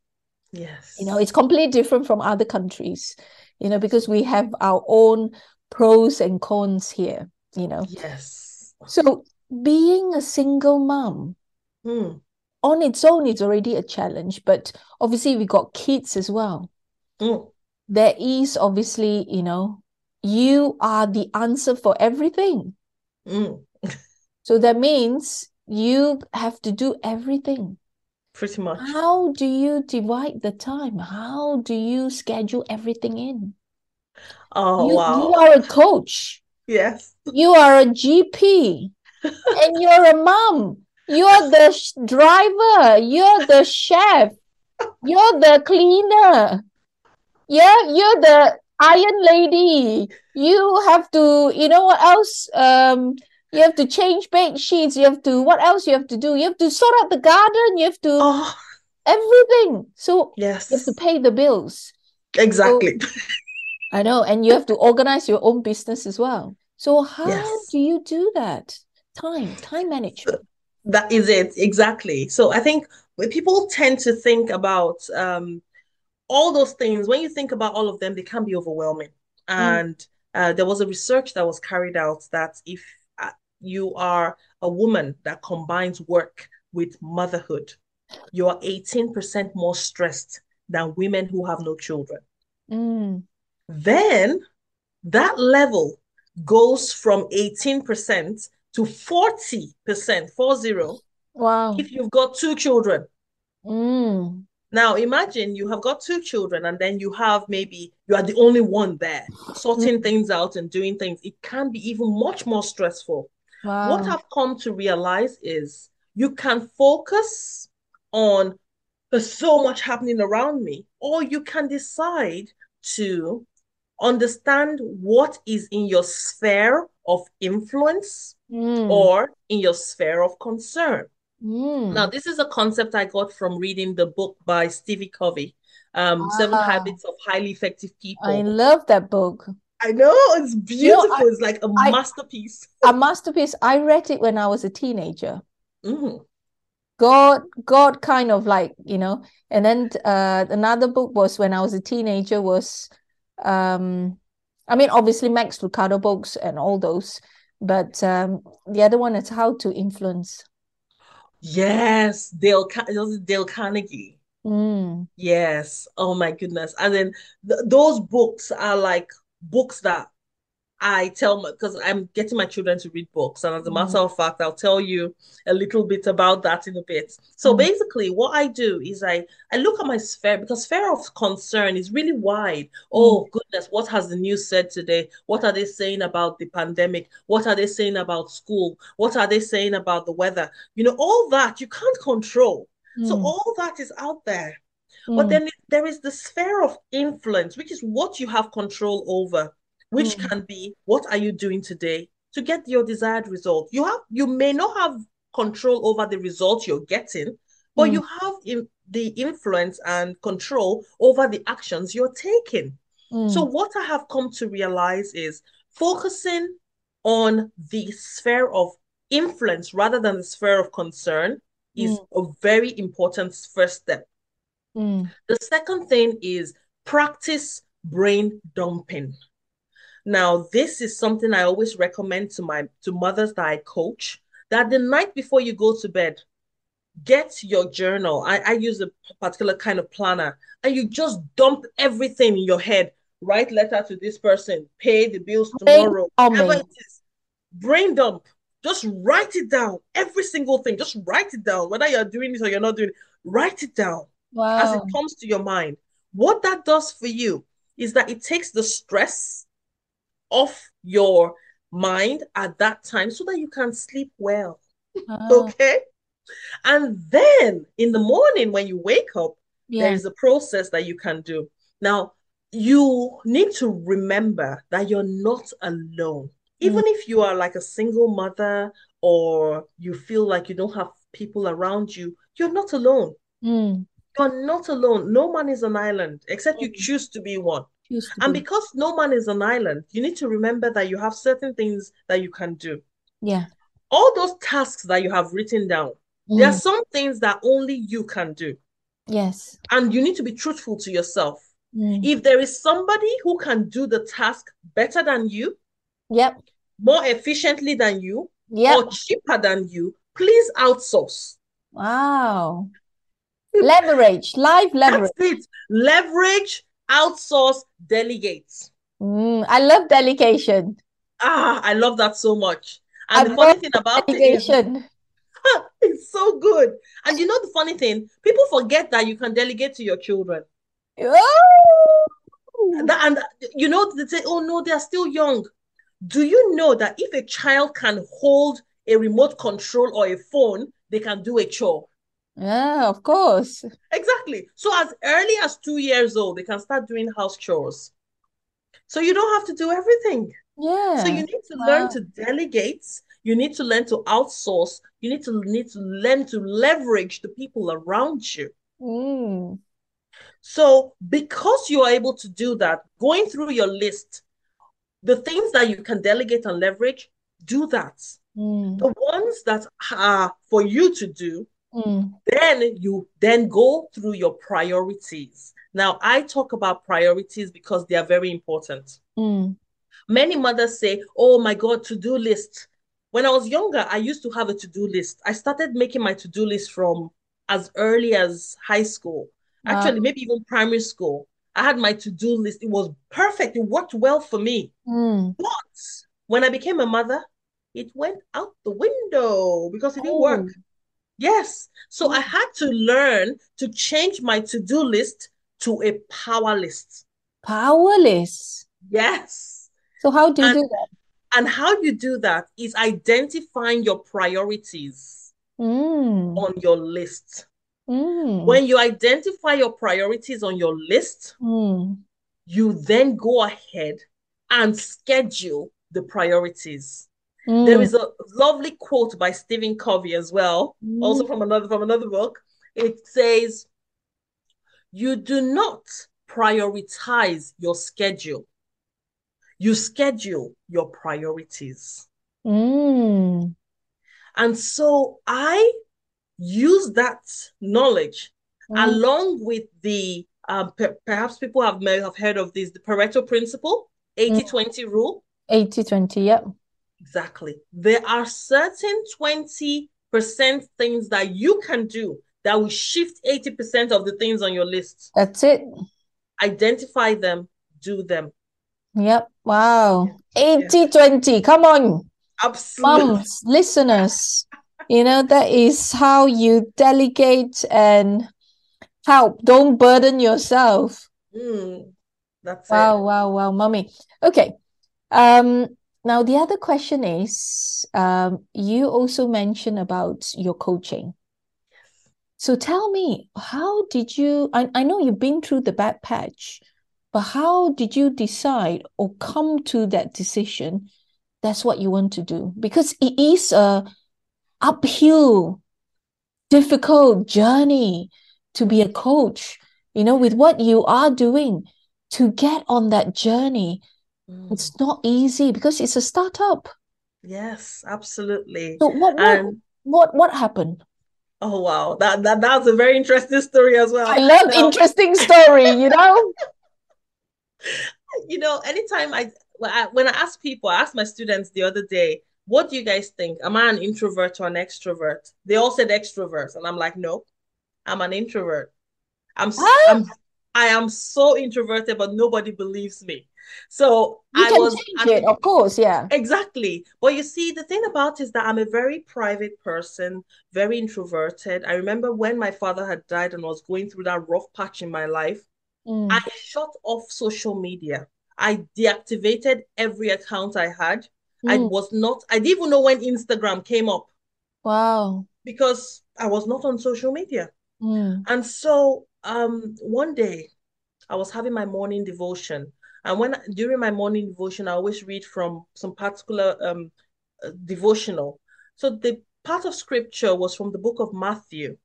Yes. You know, it's completely different from other countries you know, because we have our own pros and cons here, you know. Yes. So being a single mom hmm. on its own is already a challenge, but obviously we got kids as well. Hmm. There is obviously, you know, you are the answer for everything. Hmm. so that means you have to do everything. Pretty much. How do you divide the time? How do you schedule everything in? Oh, you, wow. You are a coach. Yes. You are a GP. and you're a mom. You're the sh- driver. You're the chef. You're the cleaner. Yeah, you're the iron lady. You have to, you know what else? Um, you have to change bed sheets. You have to, what else you have to do? You have to sort out the garden. You have to, oh. everything. So yes. you have to pay the bills. Exactly. So, I know. And you have to organize your own business as well. So how yes. do you do that? Time, time management. That is it. Exactly. So I think when people tend to think about um, all those things, when you think about all of them, they can be overwhelming. Mm. And mm. uh, there was a research that was carried out that if you are a woman that combines work with motherhood, you are 18% more stressed than women who have no children. Mm. Then that level goes from 18% to 40%, 40. Wow. If you've got two children. Mm. Now imagine you have got two children and then you have maybe you are the only one there sorting mm. things out and doing things. It can be even much more stressful. Wow. What I've come to realize is you can focus on there's so much happening around me, or you can decide to understand what is in your sphere of influence mm. or in your sphere of concern. Mm. Now, this is a concept I got from reading the book by Stephen Covey, um, ah. Seven Habits of Highly Effective People. I love that book. I know it's beautiful. You know, I, it's like a I, masterpiece. a masterpiece. I read it when I was a teenager. Mm. God, God, kind of like you know. And then uh, another book was when I was a teenager was, um, I mean, obviously Max Lucado books and all those, but um, the other one is How to Influence. Yes, Dale. Dale Carnegie. Mm. Yes. Oh my goodness. And then th- those books are like books that I tell my because I'm getting my children to read books, and as a matter of fact, I'll tell you a little bit about that in a bit. So mm. basically, what I do is I I look at my sphere because sphere of concern is really wide. Mm. Oh goodness, what has the news said today? What are they saying about the pandemic? What are they saying about school? What are they saying about the weather? You know, all that you can't control. So mm. all that is out there. But mm. then there is the sphere of influence, which is what you have control over, which mm. can be what are you doing today to get your desired result. You have you may not have control over the result you're getting, but mm. you have in, the influence and control over the actions you're taking. Mm. So what I have come to realize is focusing on the sphere of influence rather than the sphere of concern is Mm. a very important first step. Mm. The second thing is practice brain dumping. Now, this is something I always recommend to my to mothers that I coach that the night before you go to bed, get your journal. I, I use a particular kind of planner, and you just dump everything in your head. Write letter to this person, pay the bills tomorrow, whatever dumping. it is. Brain dump. Just write it down. Every single thing. Just write it down. Whether you're doing it or you're not doing it, write it down as it comes to your mind. What that does for you is that it takes the stress off your mind at that time so that you can sleep well. Ah, Okay. And then in the morning, when you wake up, there yeah. is a process that you can do. Now, you need to remember that you're not alone. Even if you are like a single mother or you feel like you don't have people around you, you're not alone. Mm. You're not alone. No man is an island except you Mm. choose to be one. And be. because no man is an island, you need to remember that you have certain things that you can do. Yeah. All those tasks that you have written down, there are Mm. some things that only you can do. Yes. And you need to be truthful to yourself. Mm. If there is somebody who can do the task better than you, Yep. more efficiently than you, Yep. or cheaper than you, please outsource. Wow. Leverage, live leverage. That's it. Leverage, outsource, delegate. Mm. I love delegation. Ah, I love that so much. And I the funny thing about it is Delegation. it's so good. And you know the funny thing, people forget that you can delegate to your children. Oh. That, and you know, they say, oh no, they're still young. Do you know that if a child can hold a remote control or a phone, they can do a chore? Yeah, of course. Exactly. So as early as two years old, they can start doing house chores. So you don't have to do everything. Yeah. So you need to learn to delegate. You need to learn to outsource. You need to need to learn to leverage the people around you. Mm. So because you are able to do that, going through your list, the things that you can delegate and leverage, do that. Mm. The ones that are for you to do, Mm. then you then go through your priorities. Now, I talk about priorities because they are very important. Mm. Many mothers say, Oh my God, to do list. When I was younger, I used to have a to do list. I started making my to do list from as early as high school, Wow. actually, maybe even primary school. I had my to do list. It was perfect. It worked well for me. Mm. But when I became a mother, it went out the window because it didn't work. Yes. So I Mm. had to learn to change my to do list to a power list. Powerless. Yes. So how do you And do that? And how you do that is identifying your priorities Mm. on your list. Mm. When you identify your priorities on your list, Mm. you then go ahead and schedule the priorities. There Mm. is a lovely quote by Stephen Covey as well, also Mm. from another from another book. It says, "You do not prioritize your schedule. You schedule your priorities." Mm. And so I use that knowledge Mm. along with the um, per- perhaps people have may have heard of this the Pareto principle, 80-20 rule. 80 20. Exactly. There are certain 20% things that you can do that will shift 80% of the things on your list. That's it. Identify them, do them. Yep. Wow. 80 20. Come on, Absolutely. moms, listeners. You know, that is how you delegate and help. Don't burden yourself. Mm, that's it. Wow, wow, wow, mommy. Okay. Um, now the other question is, um, you also mentioned about your coaching. So tell me, how did you, I, I know you've been through the bad patch, but how did you decide or come to that decision? That's what you want to do because it is a uphill, difficult journey to be a coach, you know, with what you are doing to get on that journey. Mm, It's not easy because it's a startup. Yes, absolutely. So what what And what what happened? oh wow, that that that's a very interesting story as well. I love Now, interesting story, you know? you know, anytime I when I when I ask people, I asked my students the other day, what do you guys think? Am I an introvert or an extrovert? They all said extrovert, and I'm like, no, I'm an introvert. I'm Huh? I'm I am so introverted, but nobody believes me. So You I was change it, of course, yeah. exactly. But you see, the thing about is that I'm a very private person, very introverted. I remember when my father had died and was going through that rough patch in my life, I Mm, shut off social media. I deactivated every account I had. I mm, was not, I didn't even know when Instagram came up wow. because I was not on social media. Mm, And so um one day I was having my morning devotion. And when during my morning devotion, I always read from some particular um uh, devotional. So the part of scripture was from the book of Matthew,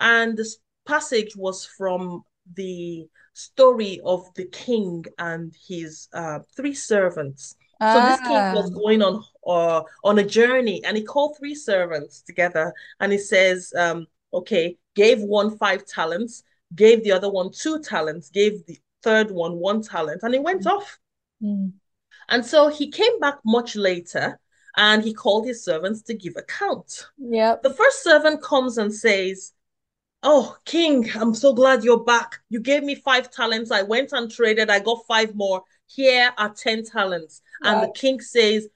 and this passage was from the story of the king and his uh, three servants. So this king ah, was going on uh, on a journey, and he called three servants together, and he says, um, "Okay, gave one five talents." gave the other one two talents, gave the third one one talent, and it went off. mm, And so he came back much later and he called his servants to give account. Yeah. The first servant comes and says, Oh, King, I'm so glad you're back. You gave me five talents. I went and traded. I got five more. Here are 10 talents. And the king says,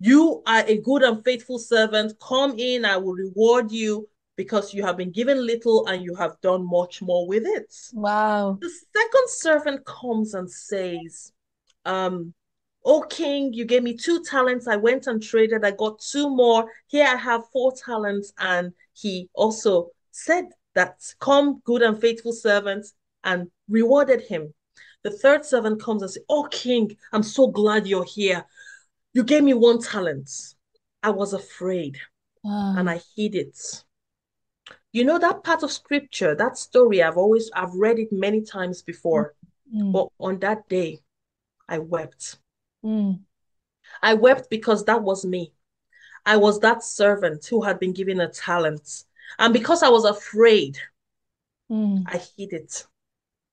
You are a good and faithful servant. Come in, I will reward you because you have been given little and you have done much more with it. Wow. The second servant comes and says, um, Oh king, you gave me two talents. I went and traded. I got two more. Here I have four talents. And he also said that, Come, good and faithful servant, and rewarded him. The third servant comes and says, Oh king, I'm so glad you're here. You gave me one talent. I was afraid and I hid it. You know that part of scripture, that story, I've always I've read it many times before. Mm, But on that day, I wept. mm, I wept because that was me. I was that servant who had been given a talent. And because I was afraid, mm, I hid it.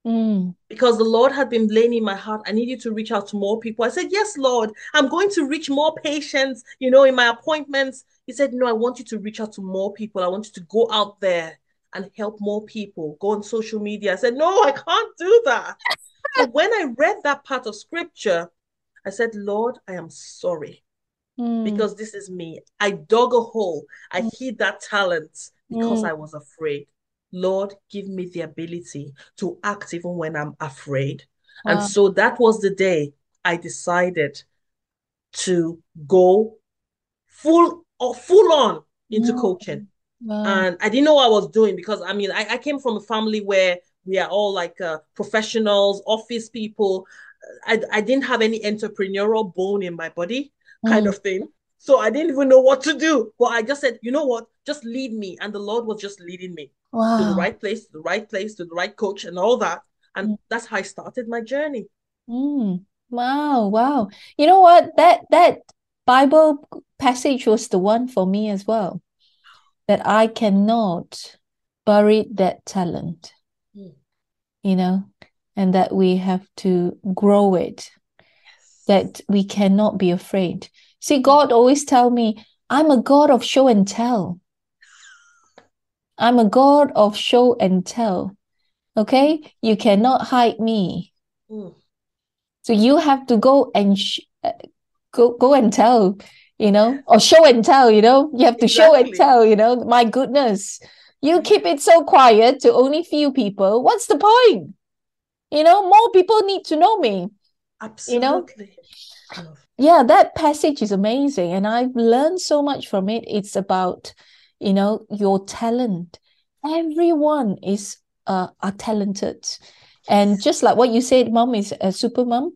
Mm. Because the Lord had been laying in my heart, I need you to reach out to more people. I said, Yes, Lord, I'm going to reach more patients, you know, in my appointments. He said, No, I want you to reach out to more people. I want you to go out there and help more people. Go on social media. I said, No, I can't do that. So when I read that part of scripture, I said, Lord, I am sorry Mm, because this is me. I dug a hole. I mm, hid that talent because mm. I was afraid. Lord, give me the ability to act even when I'm afraid. And so that was the day I decided to go full or full on into coaching. wow. And I didn't know what I was doing because I mean, I, I came from a family where we are all like uh, professionals, office people. I, I didn't have any entrepreneurial bone in my body, kind Mm, of thing. So I didn't even know what to do. But I just said, you know what? Just lead me. And the Lord was just leading me to the right place, to the right place, to the right coach, and all that. And Mm, that's how I started my journey. mm. Wow, wow. You know what? That that Bible passage was the one for me as well. That I cannot bury that talent, Mm. you know, and that we have to grow it, Yes. that we cannot be afraid. See, Mm. God always tell me, I'm a God of show and tell. I'm a God of show and tell. Okay? You cannot hide me. Mm. So you have to go and sh uh, go go and tell, you know, or show and tell, you know. You have to show and tell, you know. My goodness, you keep it so quiet to only few people. What's the point? You know, more people need to know me, you know. Absolutely. Yeah, that passage is amazing, and I've learned so much from it. It's about, you know, your talent. Everyone is uh are talented. And just like what you said, mom is a super mom.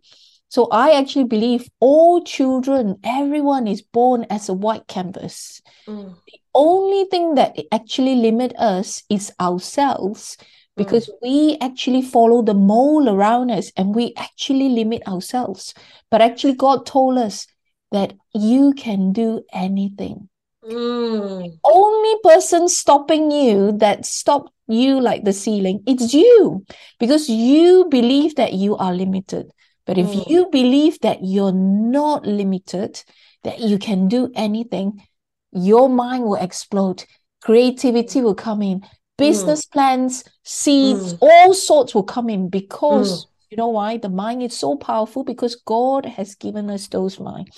So I actually believe all children, everyone is born as a white canvas. Mm. Only thing that actually limit us is ourselves Mm. because we actually follow the mold around us and we actually limit ourselves. But actually, God told us that you can do anything. Mm. Only person stopping you that stopped you like the ceiling, it's you because you believe that you are limited. But if Mm. you believe that you're not limited, that you can do anything, your mind will explode. Creativity will come in. Business plans, seeds, Mm. all sorts will come in because Mm. you know why? The mind is so powerful because God has given us those mind.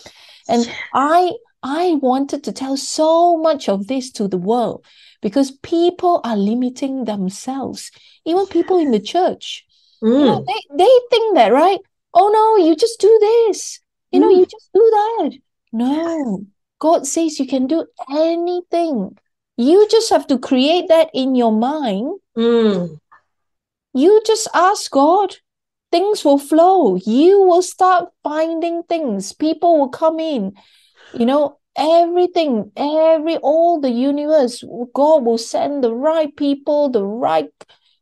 And. I I wanted to tell so much of this to the world because people are limiting themselves. Even people in the church. You know, Mm. they, they think that, right? Oh no, you just do this. You know, Mm. you just do that. No. God says you can do anything. You just have to create that in your mind. Mm. You just ask God. Things will flow. You will start finding things. People will come in. You know, everything, every all the universe, God will send the right people, the right,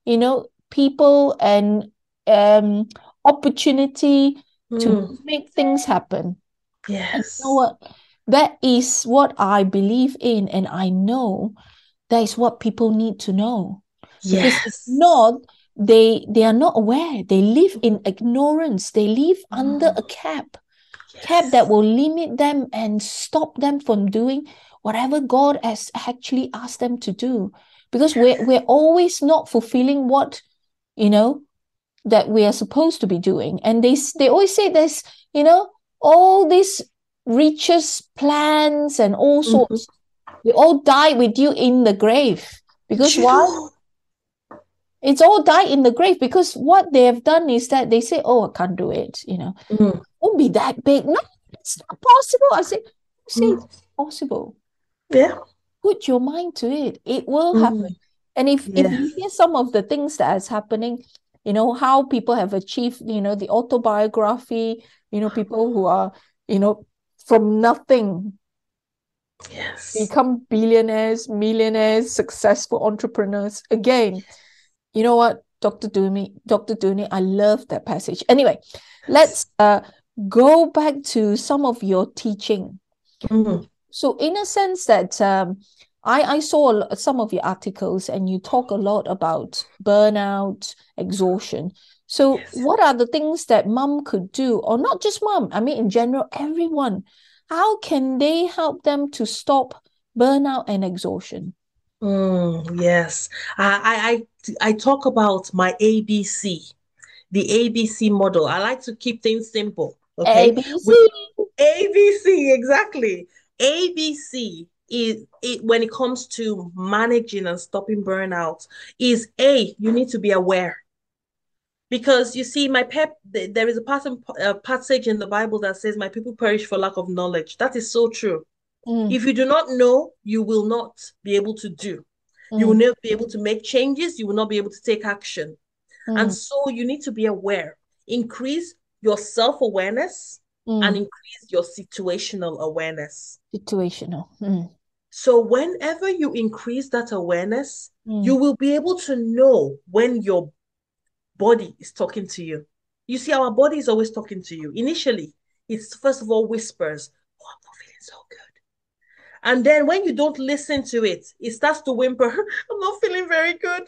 you know, people and um opportunity to Mm. make things happen. And you know what? That is what I believe in, and I know that is what people need to know. Because if Yes. not, they they are not aware. They live in ignorance. They live under Mm. a cap, cap that will limit them and stop them from doing whatever God has actually asked them to do. Because we're we're always not fulfilling what you know that we are supposed to be doing. And they they always say there's you know all these riches plans and all Mhm. sorts. They all die with you in the grave. Because why? It's all died in the grave because what they have done is that they say, "Oh, I can't do it," you know, Mm. Won't be that big. No, it's not possible. I say, say Mm. it's possible. Yeah. Put your mind to it. It will Mm. happen. And if if you hear some of the things that is happening, you know, how people have achieved, you know, the autobiography, you know, people who are, you know, from nothing Yes. become billionaires, millionaires, successful entrepreneurs. Again, you know what, Dr. Dunni, Dr. Dunni, I love that passage. Anyway, let's uh go back to some of your teaching. Mm. So, in a sense that um, I I saw some of your articles and you talk a lot about burnout, exhaustion. So, Yes. what are the things that mom could do, or not just mom? I mean, in general, everyone. How can they help them to stop burnout and exhaustion? Mm. Yes. I I I talk about my ABC, the ABC model. I like to keep things simple. Okay. ABC. ABC, exactly. ABC is it when it comes to managing and stopping burnout is A, you need to be aware. Because you see, my pep, there is a a passage in the Bible that says, My people perish for lack of knowledge. That is so true. Mm, If you do not know, you will not be able to do. You will mm, not be able to make changes. You will not be able to take action. And mm, so you need to be aware. Increase your self-awareness and mm. increase your situational awareness. Situational. Mm, So whenever you increase that awareness, mm, you will be able to know when your body is talking to you. You see, our body is always talking to you. Initially, it's first of all whispers, Oh, I'm not feeling so good. And then when you don't listen to it, it starts to whimper, I'm not feeling very good.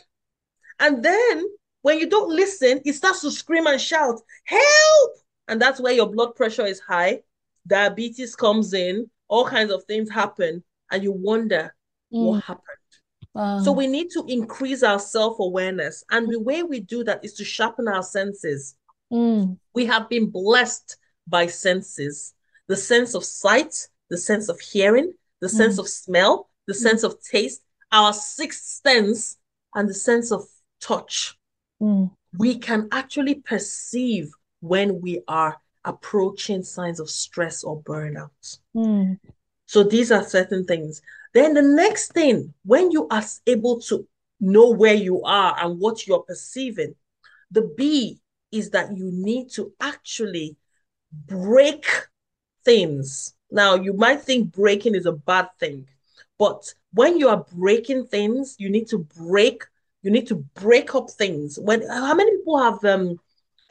And then when you don't listen, it starts to scream and shout, Help! And that's where your blood pressure is high, diabetes comes in, all kinds of things happen, and you wonder what mm. happened. Wow. So we need to increase our self-awareness. And the way we do that is to sharpen our senses. Mm, We have been blessed by senses the sense of sight, the sense of hearing, the sense Mm. of smell, the sense of taste, our sixth sense, and the sense of touch. Mm, We can actually perceive when we are approaching signs of stress or burnout. mm, So these are certain things. Then the next thing, when you are able to know where you are and what you're perceiving, the B is that you need to actually break things. Now, you might think breaking is a bad thing, but when you are breaking things, you need to break, you need to break up things. When how many people have um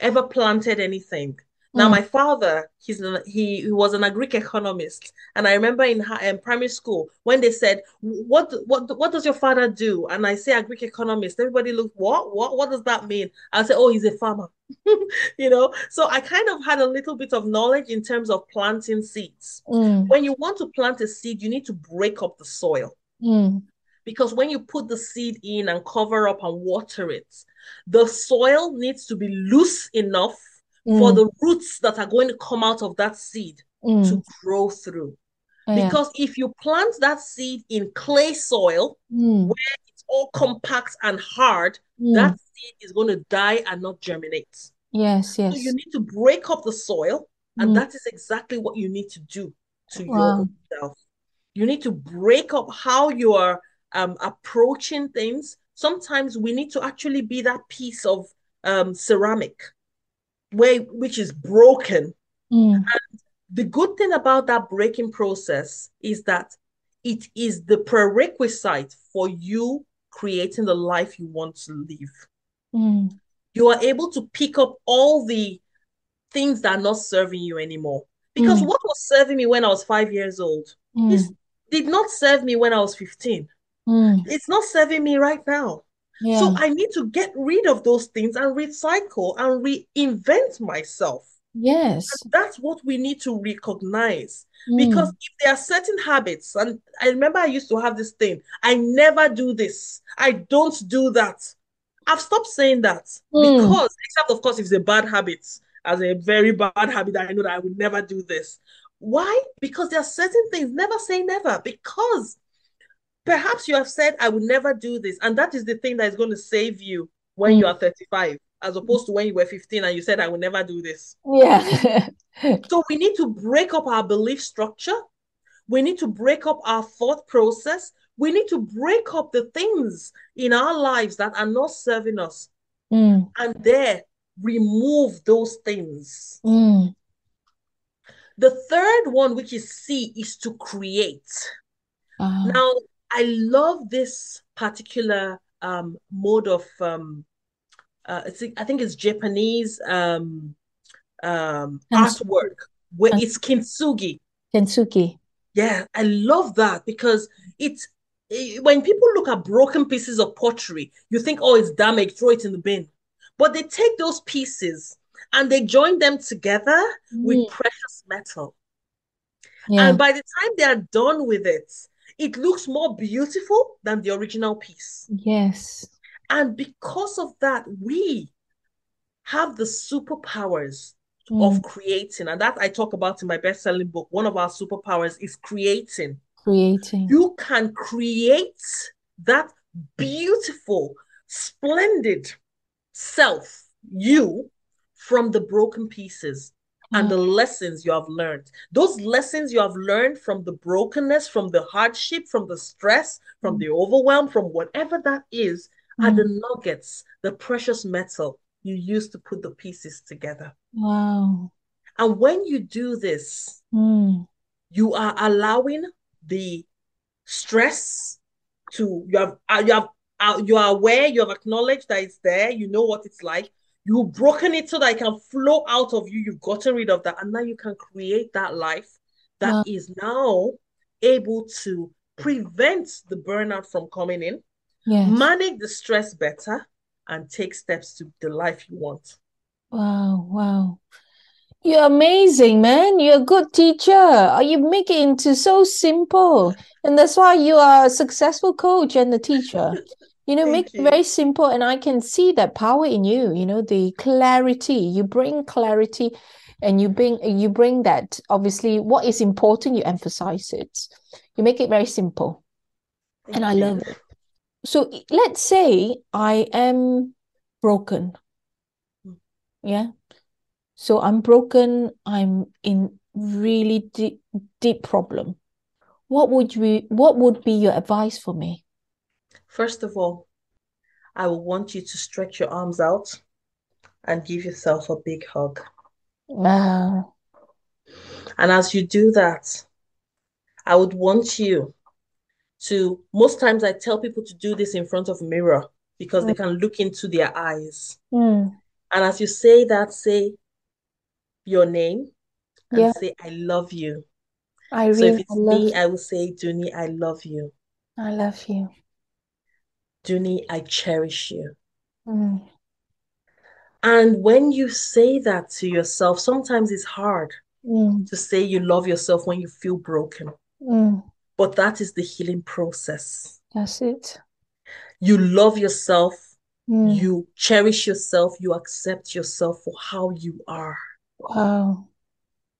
ever planted anything? Now, mm. my father, he's he, he was an agri economist, and I remember in, in primary school when they said, "What what what does your father do?" And I say, agri economist, Everybody looked, "What what what does that mean?" I say, "Oh, he's a farmer." you know, so I kind of had a little bit of knowledge in terms of planting seeds. Mm. When you want to plant a seed, you need to break up the soil. Mm. Because when you put the seed in and cover up and water it, the soil needs to be loose enough mm. for the roots that are going to come out of that seed mm. to grow through. Yeah. Because if you plant that seed in clay soil mm. where it's all compact and hard, mm. that seed is going to die and not germinate. Yes, yes. So you need to break up the soil, and mm. that is exactly what you need to do to wow. yourself. You need to break up how you are um, approaching things. Sometimes we need to actually be that piece of um, ceramic way which is broken. Mm. And the good thing about that breaking process is that it is the prerequisite for you creating the life you want to live. Mm. You are able to pick up all the things that are not serving you anymore. Because mm. what was serving me when I was five years old mm. did not serve me when I was 15. Mm. It's not serving me right now. Yeah. So I need to get rid of those things and recycle and reinvent myself. Yes. And that's what we need to recognize. Mm. Because if there are certain habits, and I remember I used to have this thing I never do this, I don't do that. I've stopped saying that mm. because, except of course, if it's a bad habit, as a very bad habit, I know that I would never do this. Why? Because there are certain things, never say never, because Perhaps you have said, I will never do this. And that is the thing that is going to save you when mm. you are 35, as opposed to when you were 15 and you said, I will never do this. Yeah. so we need to break up our belief structure. We need to break up our thought process. We need to break up the things in our lives that are not serving us. Mm. And there, remove those things. Mm. The third one, which is C, is to create. Uh-huh. Now, I love this particular um, mode of um, uh, I think it's Japanese um, um, artwork where it's kintsugi. Kintsugi. Yeah, I love that because it's it, when people look at broken pieces of pottery, you think, oh, it's damaged, throw it in the bin. But they take those pieces and they join them together mm. with precious metal. Yeah. And by the time they are done with it, it looks more beautiful than the original piece. Yes. And because of that, we have the superpowers mm. of creating. And that I talk about in my best selling book. One of our superpowers is creating. Creating. You can create that beautiful, splendid self, you, from the broken pieces and the lessons you have learned. Those lessons you have learned from the brokenness, from the hardship, from the stress, from mm. the overwhelm, from whatever that is, mm. are the nuggets, the precious metal you use to put the pieces together. Wow. And when you do this, mm. you are allowing the stress to you have uh, you have uh, you are aware, you have acknowledged that it's there, you know what it's like, You've broken it so that it can flow out of you. You've gotten rid of that. And now you can create that life that wow. is now able to prevent the burnout from coming in, yes. manage the stress better, and take steps to the life you want. Wow, wow. You're amazing, man. You're a good teacher. Uh, you make it into so simple. And that's why you are a successful coach and a teacher you know Thank make you. it very simple and i can see that power in you you know the clarity. You bring clarity and you bring you bring that obviously what is important you emphasize it. You make it very simple Thank and i love it. So let's say i am broken. Yeah? So i'm broken i'm in really deep deep problem. What would you what would be your advice for me First of all, I will want you to stretch your arms out and give yourself a big hug. Wow. And as you do that, I would want you to, most times I tell people to do this in front of a mirror because mm. they can look into their eyes. Mm. And as you say that, say, your name and Yeah. say, I love you. I So Irene, if it's me, you. I will say, Dunni, I love you. I love you. Dunni, I cherish you. Mm, And when you say that to yourself, sometimes it's hard mm, to say you love yourself when you feel broken, mm. but that is the healing process. That's it. You love yourself, Mm. you cherish yourself, you accept yourself for how you are. Wow.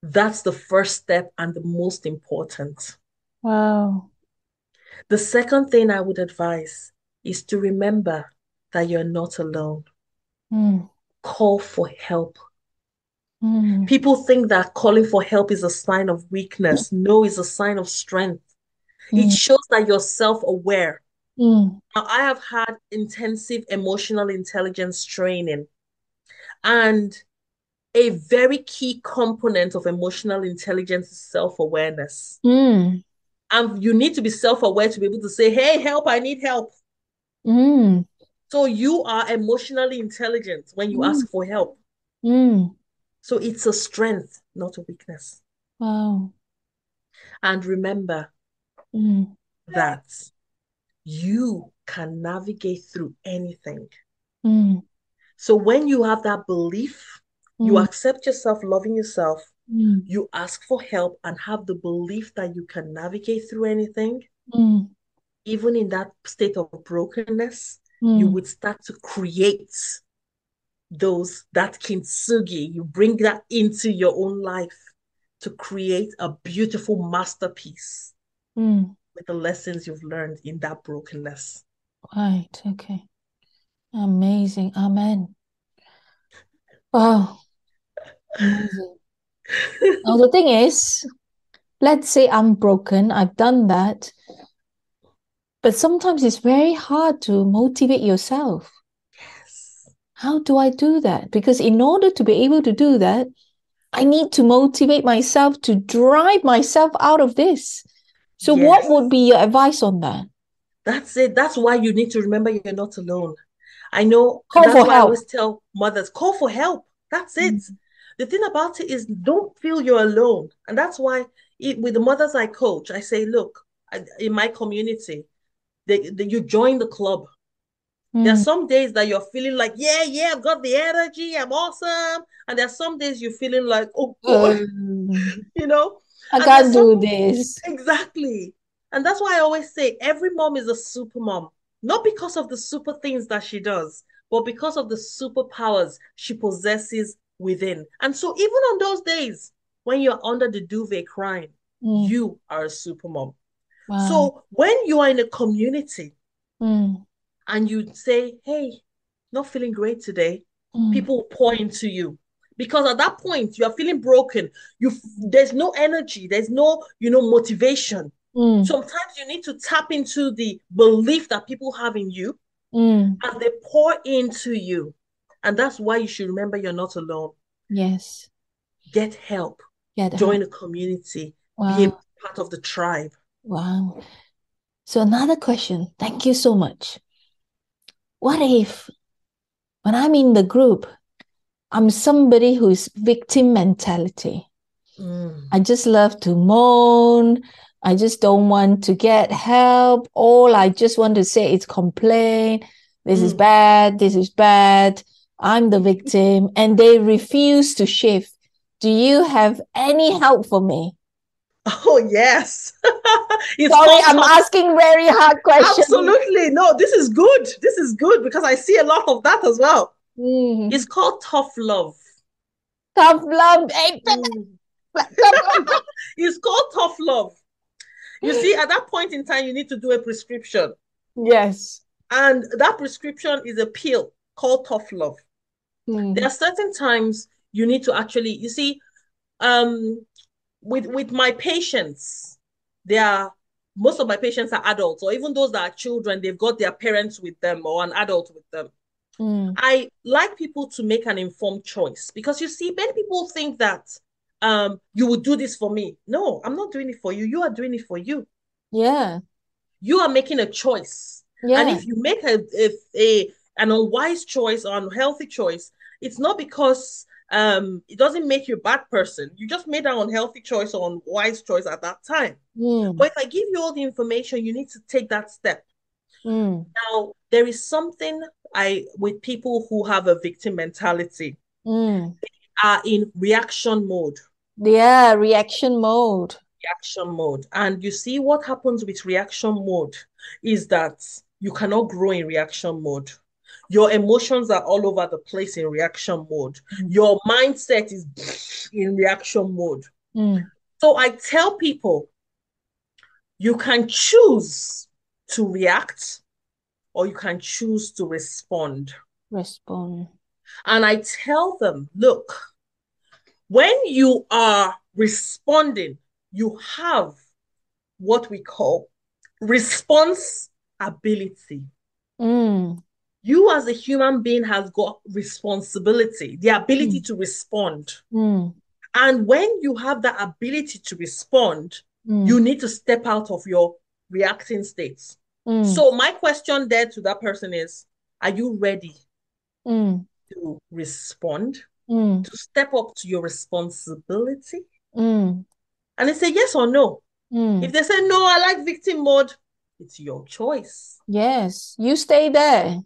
That's the first step and the most important. Wow. The second thing I would advise is to remember that you're not alone. Mm, Call for help. mm, People think that calling for help is a sign of weakness. No, it's a sign of strength. It mm, shows that you're self-aware. mm, Now, I have had intensive emotional intelligence training, and a very key component of emotional intelligence is self-awareness. mm, And you need to be self-aware to be able to say, hey, help, I need help. Mm, So you are emotionally intelligent when you mm, ask for help. mm. So it's a strength, not a weakness. Wow. And remember Mm, that you can navigate through anything. mm, So when you have that belief, you mm, accept yourself, loving yourself, you ask for help and have the belief that you can navigate through anything, mm, even in that state of brokenness, you mm. would start to create those that kintsugi. You bring that into your own life to create a beautiful masterpiece Mm. with the lessons you've learned in that brokenness. Right. Okay. Amazing. Amen. Wow. Amazing. Now the thing is, let's say I'm broken, I've done that, but sometimes it's very hard to motivate yourself. Yes. How do I do that? Because in order to be able to do that, I need to motivate myself to drive myself out of this. So, what would be your advice on that? That's it. That's why you need to remember you're not alone. I know Call that's for why I help. always tell mothers, call for help. That's it. Mm. The thing about it is don't feel you're alone. And that's why it, with the mothers I coach, I say, look, I, in my community, they, they, you join the club. There are Mm, some days that you're feeling like, yeah, yeah, I've got the energy, I'm awesome. And there are some days you're feeling like, oh God, um, you know? I And can't do some this. Exactly. And that's why I always say every mom is a super mom, not because of the super things that she does, but because of the superpowers she possesses within. And so, even on those days when you're under the duvet crying, Mm, you are a super mom. Wow. So, when you are in a community Mm, and you say, Hey, not feeling great today, mm, people pour into you. Because at that point you are feeling broken. You there's no energy. There's no you know motivation. Mm, sometimes you need to tap into the belief that people have in you mm. and they pour into you. And that's why you should remember you're not alone. Yes. get help. Get help. join a community. Wow. be a part of the tribe Wow. So another question. Thank you so much. What if when I'm in the group, I'm somebody who's victim mentality? Mm. I just love to moan. I just don't want to get help. All I just want to say is complain. This is Mm. bad. This is bad. I'm the victim. And they refuse to shift. Do you have any help for me? Oh yes Sorry, I'm asking very hard questions. absolutely no this is good this is good because i see a lot of that as well Mm. it's called tough love Tough love. Mm. It's called tough love. You see, at that point in time, you need to do a prescription. Yes. And that prescription is a pill called tough love. Mm. There are certain times you need to actually, you see, um, with with my patients, they are most of my patients are adults, or even those that are children, they've got their parents with them or an adult with them. Mm. I like people to make an informed choice because you see, many people think that um you would do this for me. No, I'm not doing it for you. You are doing it for you. Yeah. You are making a choice. Yeah. And if you make a, if a an unwise choice or unhealthy choice, it's not because um it doesn't make you a bad person you just made an unhealthy choice or unwise choice at that time Mm. but if i give you all the information you need to take that step Mm. now there is something i with people who have a victim mentality Mm. are in reaction mode Yeah, reaction mode. reaction mode and you see what happens with reaction mode is that you cannot grow in reaction mode your emotions are all over the place in reaction mode Mm. your mindset is in reaction mode Mm. So I tell people you can choose to react or you can choose to respond. Respond. And I tell them, look, when you are responding, you have what we call response ability. Mm. You as a human being has got responsibility, the ability to respond. Mm. And when you have that ability to respond, Mm. you need to step out of your reacting states. Mm. So my question there to that person is, are you ready Mm. to respond, Mm. to step up to your responsibility? Mm. And they say yes or no. Mm. If they say no, I like victim mode, it's your choice. Yes, you stay there.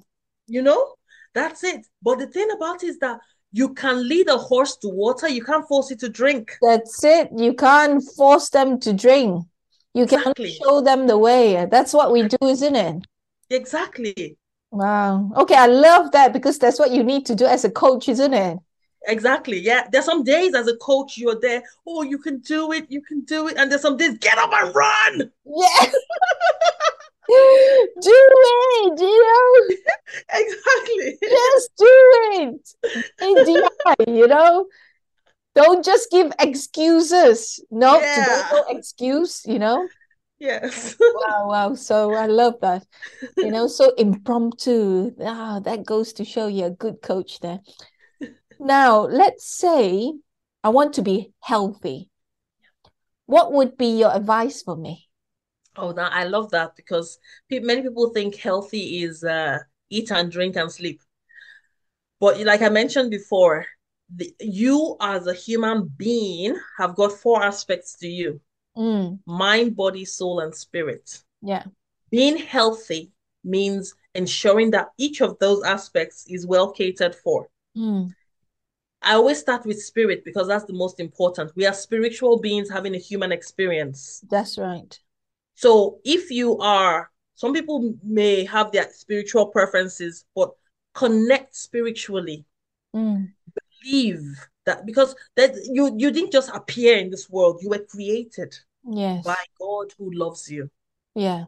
You know, that's it. But the thing about it is that you can lead a horse to water, you can't force it to drink. That's it. You can't force them to drink. You can Exactly. show them the way. That's what we do, isn't it? Exactly. Wow. Okay, I love that because that's what you need to do as a coach, isn't it? Exactly. Yeah. There's some days as a coach, you're there, oh, you can do it, you can do it. And there's some days, get up and run. Yeah. Do it, you know, Exactly. just do it. NDI, you know. Don't just give excuses. No, Yeah. no excuse, you know. Yes. Wow, wow. So I love that. You know, so impromptu. Ah, that goes to show you're a good coach there. Now, let's say I want to be healthy. What would be your advice for me? Oh, now I love that because pe- many people think healthy is uh, eat and drink and sleep. But like I mentioned before, the, you as a human being have got four aspects to you Mm, mind, body, soul, and spirit. yeah. Being healthy means ensuring that each of those aspects is well catered for. Mm, I always start with spirit because that's the most important. We are spiritual beings having a human experience. that's right. So if you are, some people may have their spiritual preferences, but connect spiritually. Mm, Believe that because that you you didn't just appear in this world, you were created yes. by God who loves you. Yeah.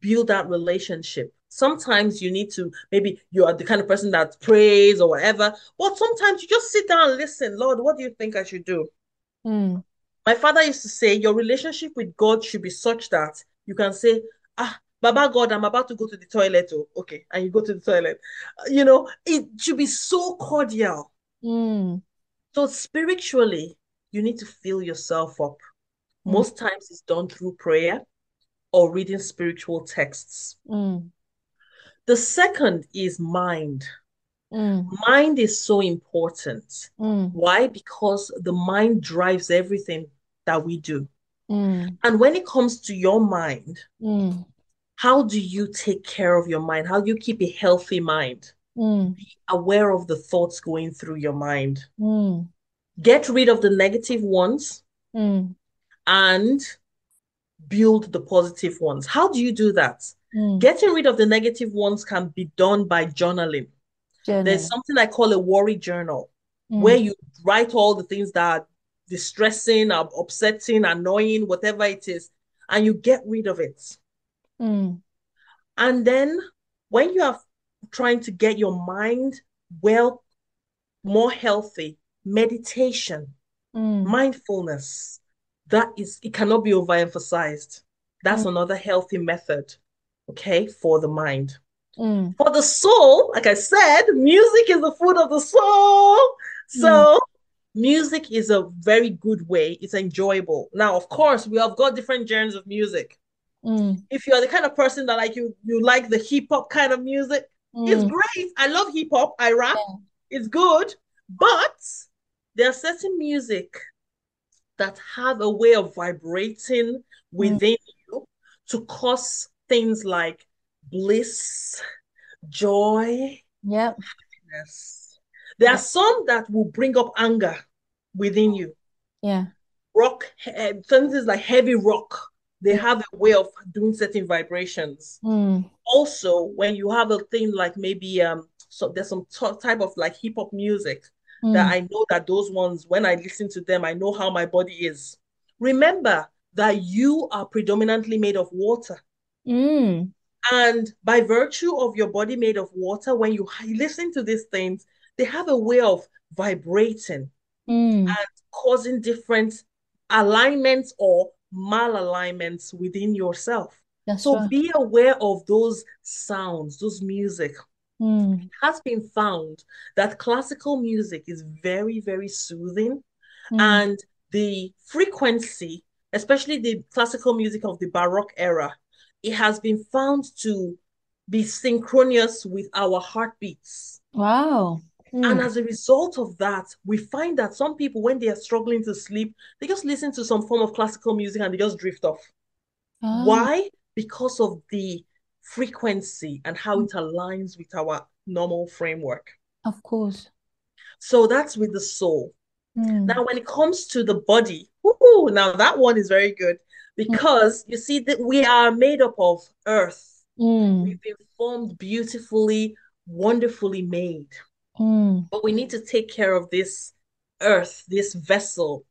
Build that relationship. Sometimes you need to, maybe you are the kind of person that prays or whatever, but sometimes you just sit down and listen. Lord, what do you think I should do? Mm, My father used to say, your relationship with God should be such that you can say, ah, Baba God, I'm about to go to the toilet. Oh, okay. And you go to the toilet. You know, it should be so cordial. mm, So spiritually, you need to fill yourself up. Mm. Most times it's done through prayer or reading spiritual texts. mm, The second is mind. mm, Mind is so important. mm, Why? Because the mind drives everything that we do. mm, And when it comes to your mind, mm, how do you take care of your mind? How do you keep a healthy mind? mm, Be aware of the thoughts going through your mind. mm, Get rid of the negative ones mm, and build the positive ones. How do you do that? mm. Getting rid of the negative ones can be done by journaling. There's something I call a worry journal where you write all the things that are distressing, are upsetting, annoying, whatever it is, and you get rid of it. mm, And then when you are trying to get your mind well, more healthy, meditation, mm, mindfulness, that is, it cannot be overemphasized. That's Mm. another healthy method, okay, for the mind. mm, For the soul, like I said, music is the food of the soul. So music is a very good way. It's enjoyable. Now, of course, we have got different genres of music. mm, If you're the kind of person that like you you like the hip hop kind of music, it's mm. great. I love hip hop. I rap. Yeah. It's good. But there are certain music that have a way of vibrating within mm. you to cause things like bliss, joy, yep. happiness. There are some that will bring up anger within you. Yeah. Rock, things like heavy rock, they have a way of doing certain vibrations. Mm. Also, when you have a thing like maybe um, so there's some t- type of like hip hop music mm. that I know that those ones, when I listen to them, I know how my body is. Remember that you are predominantly made of water. Mm. And by virtue of your body made of water, when you listen to these things, they have a way of vibrating mm. and causing different alignments or malalignments within yourself. That's so right. be aware of those sounds, those music. Mm. It has been found that classical music is very, very soothing. Mm. And the frequency, especially the classical music of the Baroque era, it has been found to be synchronous with our heartbeats. Wow. Mm. And as a result of that, we find that some people, when they are struggling to sleep, they just listen to some form of classical music and they just drift off. Oh. Why? Because of the frequency and how it aligns with our normal framework. Of course. So that's with the soul. Mm. Now, when it comes to the body, whoo, now that one is very good because mm. you see that we are made up of earth. Mm. We've been formed beautifully, wonderfully made. Mm. But we need to take care of this earth, this vessel.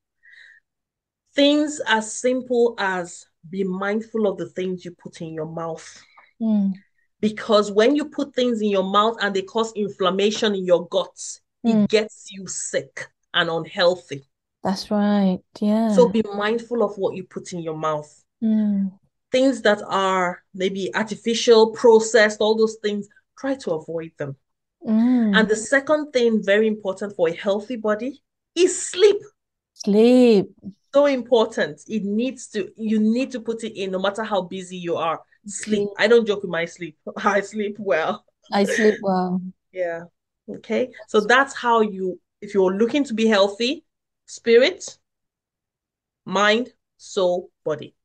Things as simple as be mindful of the things you put in your mouth. Mm. Because when you put things in your mouth and they cause inflammation in your guts, mm. it gets you sick and unhealthy. That's right. Yeah. So be mindful of what you put in your mouth. Mm. Things that are maybe artificial, processed, all those things, try to avoid them. Mm. And the second thing, very important for a healthy body, is sleep. Sleep. So important. It needs to, you need to put it in no matter how busy you are. Sleep. I don't joke with my sleep. I sleep well. I sleep well. yeah. Okay. So that's how you, if you're looking to be healthy, spirit, mind, soul, body.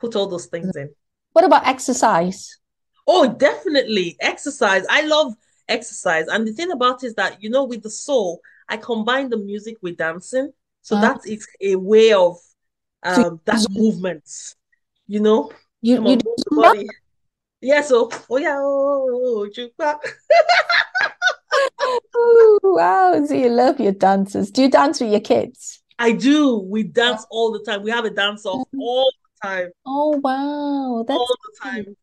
Put all those things in. What about exercise? Oh, definitely. Exercise. I love exercise. And the thing about is that, you know, with the soul, I combine the music with dancing. So uh-huh. that is a way of um so that movement, you know. You, you do the body. Yeah, so oh yeah, oh, oh, oh, wow. So you love your dances. Do you dance with your kids? I do. We dance all the time. We have a dance off mm-hmm. all the time. Oh wow. That's all the time.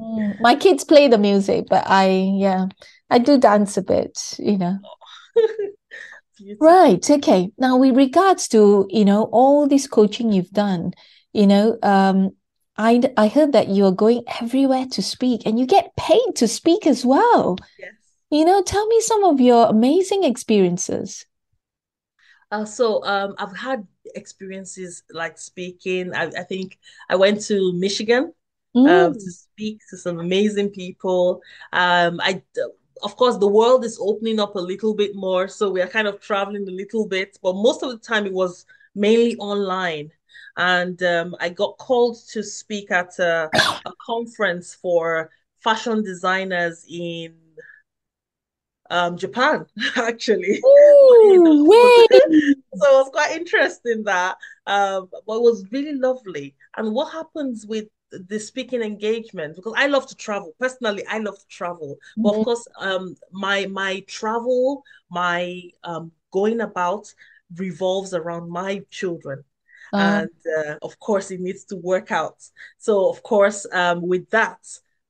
Mm. My kids play the music, but I, yeah, I do dance a bit, you know. right. Okay. Now, with regards to, you know, all this coaching you've done, you know, um, I, I heard that you're going everywhere to speak and you get paid to speak as well. Yes. You know, tell me some of your amazing experiences. Uh, so um, I've had experiences like speaking. I, I think I went to Michigan mm. um, to speak to some amazing people. Um, I, of course, the world is opening up a little bit more, so we are kind of traveling a little bit, but most of the time it was mainly online. And um, I got called to speak at a, a conference for fashion designers in um, Japan, actually. Ooh, so it was quite interesting that, um, but it was really lovely. And what happens with the speaking engagement because I love to travel. Personally, I love to travel. Mm-hmm. But of mm-hmm. course, um, my my travel, my um, going about revolves around my children. Uh-huh. And uh, of course, it needs to work out. So, of course, um, with that,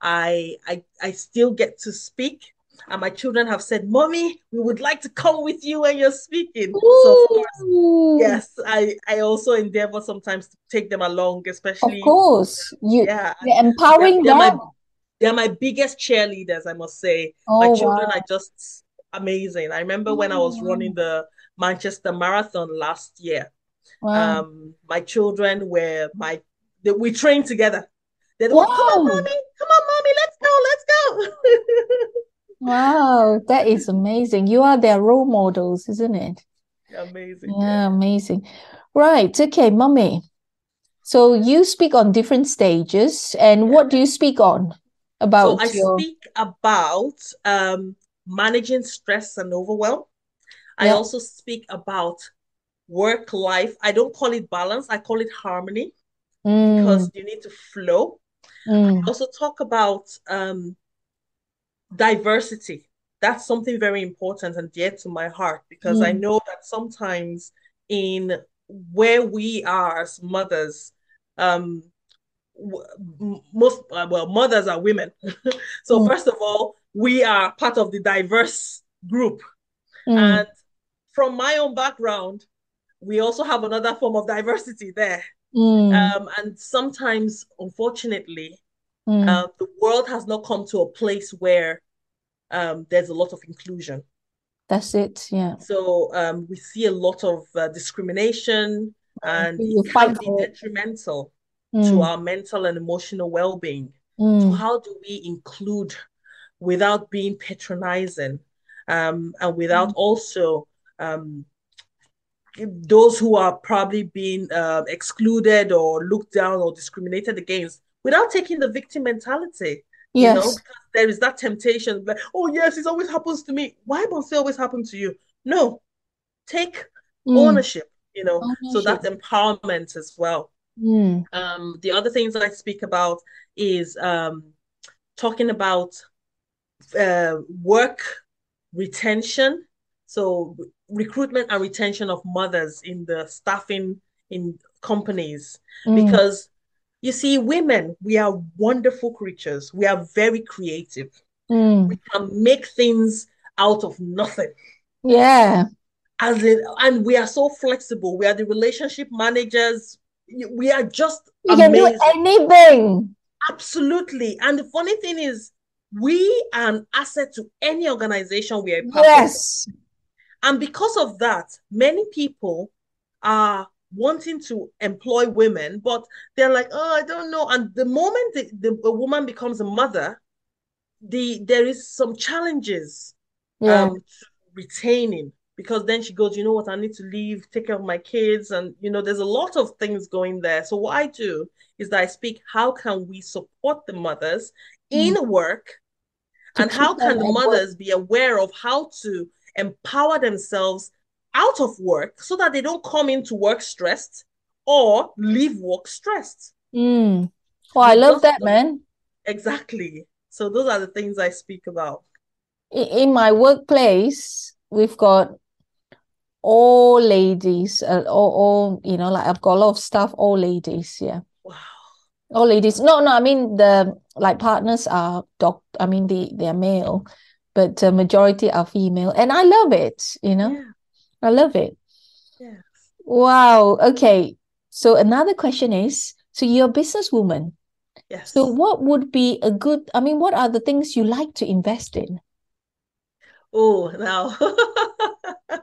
I, I I still get to speak and my children have said, "Mommy, we would like to come with you when you're speaking." Ooh. So of course, yes, I I also endeavor sometimes to take them along, especially. Of course, you yeah, you're empowering they're, they're them. My, they're my biggest cheerleaders, I must say. Oh, my children wow. are just amazing. I remember when I was running the Manchester Marathon last year. Wow. Um, my children were my they, we trained together. They wow. come on, mommy, come on, mommy, let's go, let's go. Wow, that is amazing. You are their role models, isn't it? Amazing. Yeah, Yeah. amazing. Right. Okay, mummy. So you speak on different stages, and Yeah. what do you speak on about? So I your, speak about um, managing stress and overwhelm. I also speak about work life. I don't call it balance, I call it harmony because Mm, you need to flow. I mm, also talk about um, diversity. That's something very important and dear to my heart because I mm, know that sometimes in where we are as mothers, um, most uh, well, mothers are women. so mm, first of all, we are part of the diverse group, mm, and from my own background, we also have another form of diversity there. mm, Um, and sometimes, unfortunately, mm. uh, the world has not come to a place where um, there's a lot of inclusion. That's it. Yeah. So um, we see a lot of uh, discrimination, and it You can be it. detrimental to Mm, our mental and emotional well-being. So mm, how do we include without being patronizing, um, and without mm. also um, those who are probably being uh, excluded or looked down or discriminated against without taking the victim mentality, you know, Yes. because there is that temptation, like, oh, yes, it always happens to me. Why must it always happen to you? No, take Mm. ownership, you know, so Ownership. that's empowerment as well. Mm, Um, the other things that I speak about is um, talking about uh, work retention. So recruitment and retention of mothers in the staffing in companies. mm, Because you see, women, we are wonderful creatures. We are very creative. We mm. can make things out of nothing. Yeah. As in, and we are so flexible. We are the relationship managers. We are just You can do anything. Absolutely. And the funny thing is, we are an asset to any organization we are part of. Yes. And because of that, many people are wanting to employ women, but they're like, oh, I don't know. And the moment the, the a woman becomes a mother, the there is some challenges Yeah. um to retaining because then she goes, you know what, I need to leave, take care of my kids, and you know, there's a lot of things going there. So what I do is that I speak, how can we support the mothers Mm. in work, To and how can the at work. mothers be aware of how to empower themselves out of work so that they don't come into work stressed or leave work stressed. Mm. Oh, I love that, man. exactly. So those are the things I speak about. In my workplace, we've got all ladies, uh, all, all, you know, like I've got a lot of staff, all ladies. Yeah. Wow. All ladies. No, no, I mean the like partners are doc, I mean the they're male, but the majority are female. And I love it, you know. Yeah. I love it. Yeah. Wow. Okay. So another question is, so you're a businesswoman. Yes. So what would be a good, I mean, what are the things you like to invest in? Oh, now,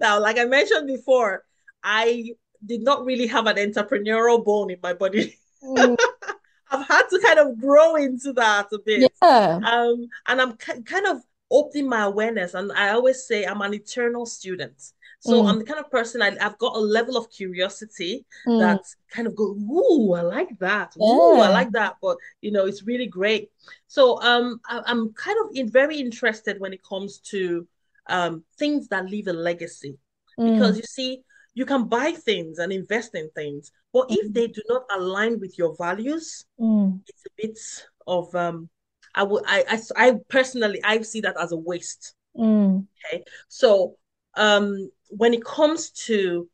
now, like I mentioned before, I did not really have an entrepreneurial bone in my body. Mm, I've had to kind of grow into that a bit. yeah. Um, and I'm ki- kind of opening my awareness. And I always say I'm an eternal student. So Mm. I'm the kind of person I, I've got a level of curiosity Mm, that kind of go, ooh, I like that. Ooh, I like that. But you know, it's really great. So um, I, I'm kind of in, very interested when it comes to um things that leave a legacy. Because Mm, you see, you can buy things and invest in things, but if mm, they do not align with your values, mm, it's a bit of um I would I, I I personally I see that as a waste. mm, Okay. So um when it comes to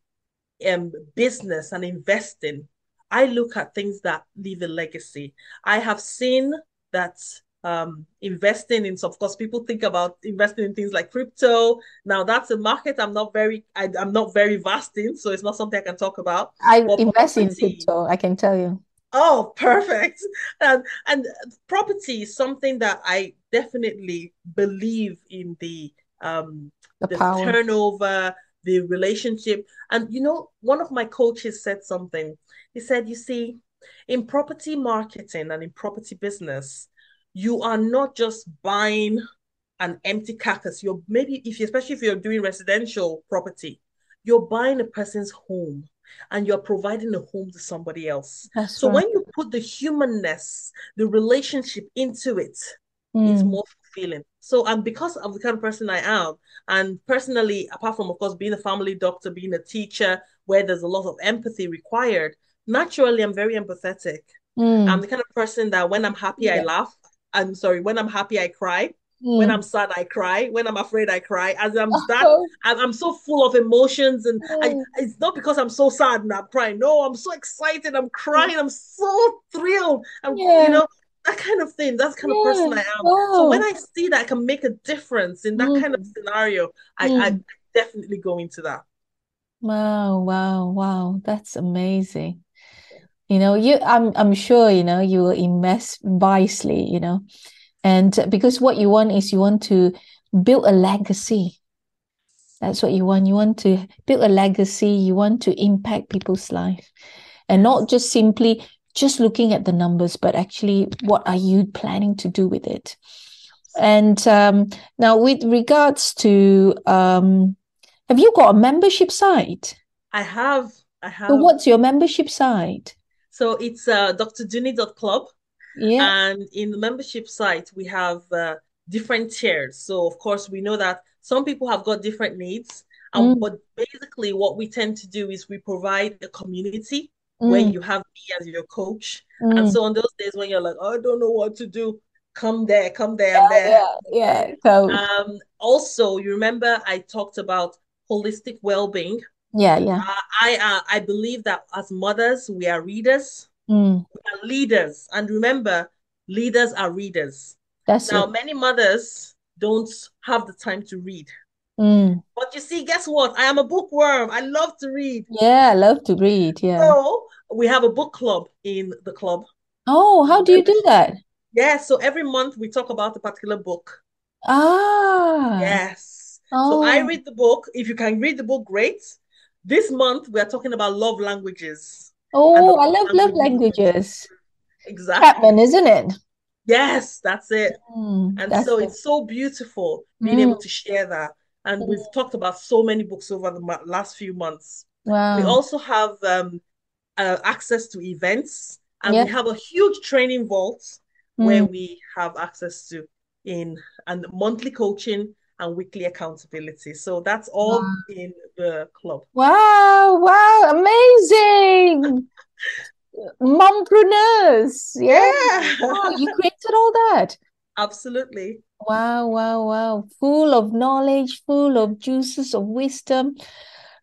um business and investing, I look at things that leave a legacy. I have seen that um investing in of course people think about investing in things like crypto. Now that's a market I'm not very I, I'm not very vast in, so it's not something I can talk about. I But invest in crypto, I can tell you. Oh, perfect. And and property is something that I definitely believe in the um The the turnover, the relationship. And you know, one of my coaches said something. He said, you see, in property marketing and in property business, you are not just buying an empty carcass. You're maybe if you, especially if you're doing residential property, you're buying a person's home and you're providing a home to somebody else. That's so right. when you put the humanness, the relationship into it, it's Mm, more fulfilling. So, and because of the kind of person I am, and personally, apart from, of course, being a family doctor, being a teacher, where there's a lot of empathy required, naturally, I'm very empathetic. mm, I'm the kind of person that when I'm happy, I laugh. I'm sorry, when I'm happy, I cry. When mm. I'm sad, I cry. When I'm afraid, I cry. As I'm that, Oh, I'm, so full of emotions, and I, mm, it's not because I'm so sad and I'm crying. No, I'm so excited. I'm crying. I'm so thrilled. I'm, Yeah. you know, that kind of thing. That's kind of person. I am. So when I see that I can make a difference in that kind of Mm, scenario, I, I mm. definitely go into that. Wow, wow, wow. That's amazing. You know, you I'm I'm sure, you know, you will invest wisely, you know. And because what you want is you want to build a legacy. That's what you want. You want to build a legacy. You want to impact people's life. And not just simply just looking at the numbers, but actually what are you planning to do with it? And um, now with regards to um, have you got a membership site? I have, I So have. what's your membership site? So it's uh, drdunni.club. Yeah. And in the membership site, we have uh, different tiers. So, of course, we know that some people have got different needs. And Mm, but basically, what we tend to do is we provide a community mm, you have me as your coach. And mm. so, on those days when you're like, oh, I don't know what to do, come there, come there, Yeah, there. yeah, yeah. So Um, also, you remember I talked about holistic well-being. yeah, yeah. Uh, I uh, I believe that as mothers, we are readers, Mm, we are leaders, and remember, leaders are readers. that's Now, it. many mothers don't have the time to read. Mm. But you see, guess what? I am a bookworm. I love to read. Yeah, I love to read. Yeah. So we have a book club in the club. Oh, how do you do that? Yeah, so every month we talk about a particular book. Ah, Yes. So I oh, read the book. If you can read the book, great. This month we are talking about love languages oh, I love love love languages. Exactly. Chapman, isn't it? Yes, that's it. Mm, And that's so it. it's so beautiful being Mm, able to share that. And mm. we've talked about so many books over the last few months. We also have um, uh, access to events, and we have a huge training vault where Mm. we have access to in and monthly coaching and weekly accountability. So that's all Wow. in the club. Wow, wow, amazing. Mompreneurs. Yeah. Wow, you created all that. absolutely. Wow, wow, wow. Full of knowledge, full of juices of wisdom.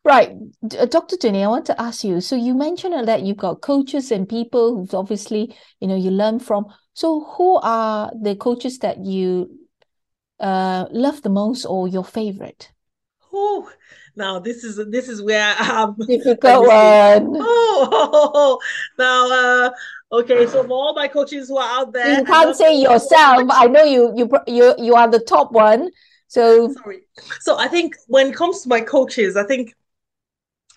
Right. Uh, Dr. Dunni, I want to ask you. So you mentioned that you've got coaches and people who've obviously, you know, you learn from. So who are the coaches that you uh love the most or your favorite? Whew. Now this is this is where um Difficult one. Oh, now uh okay, so for all my coaches who are out there, You can't say you all so yourself. I know you you you you are the top one. So Sorry. So I think when it comes to my coaches, I think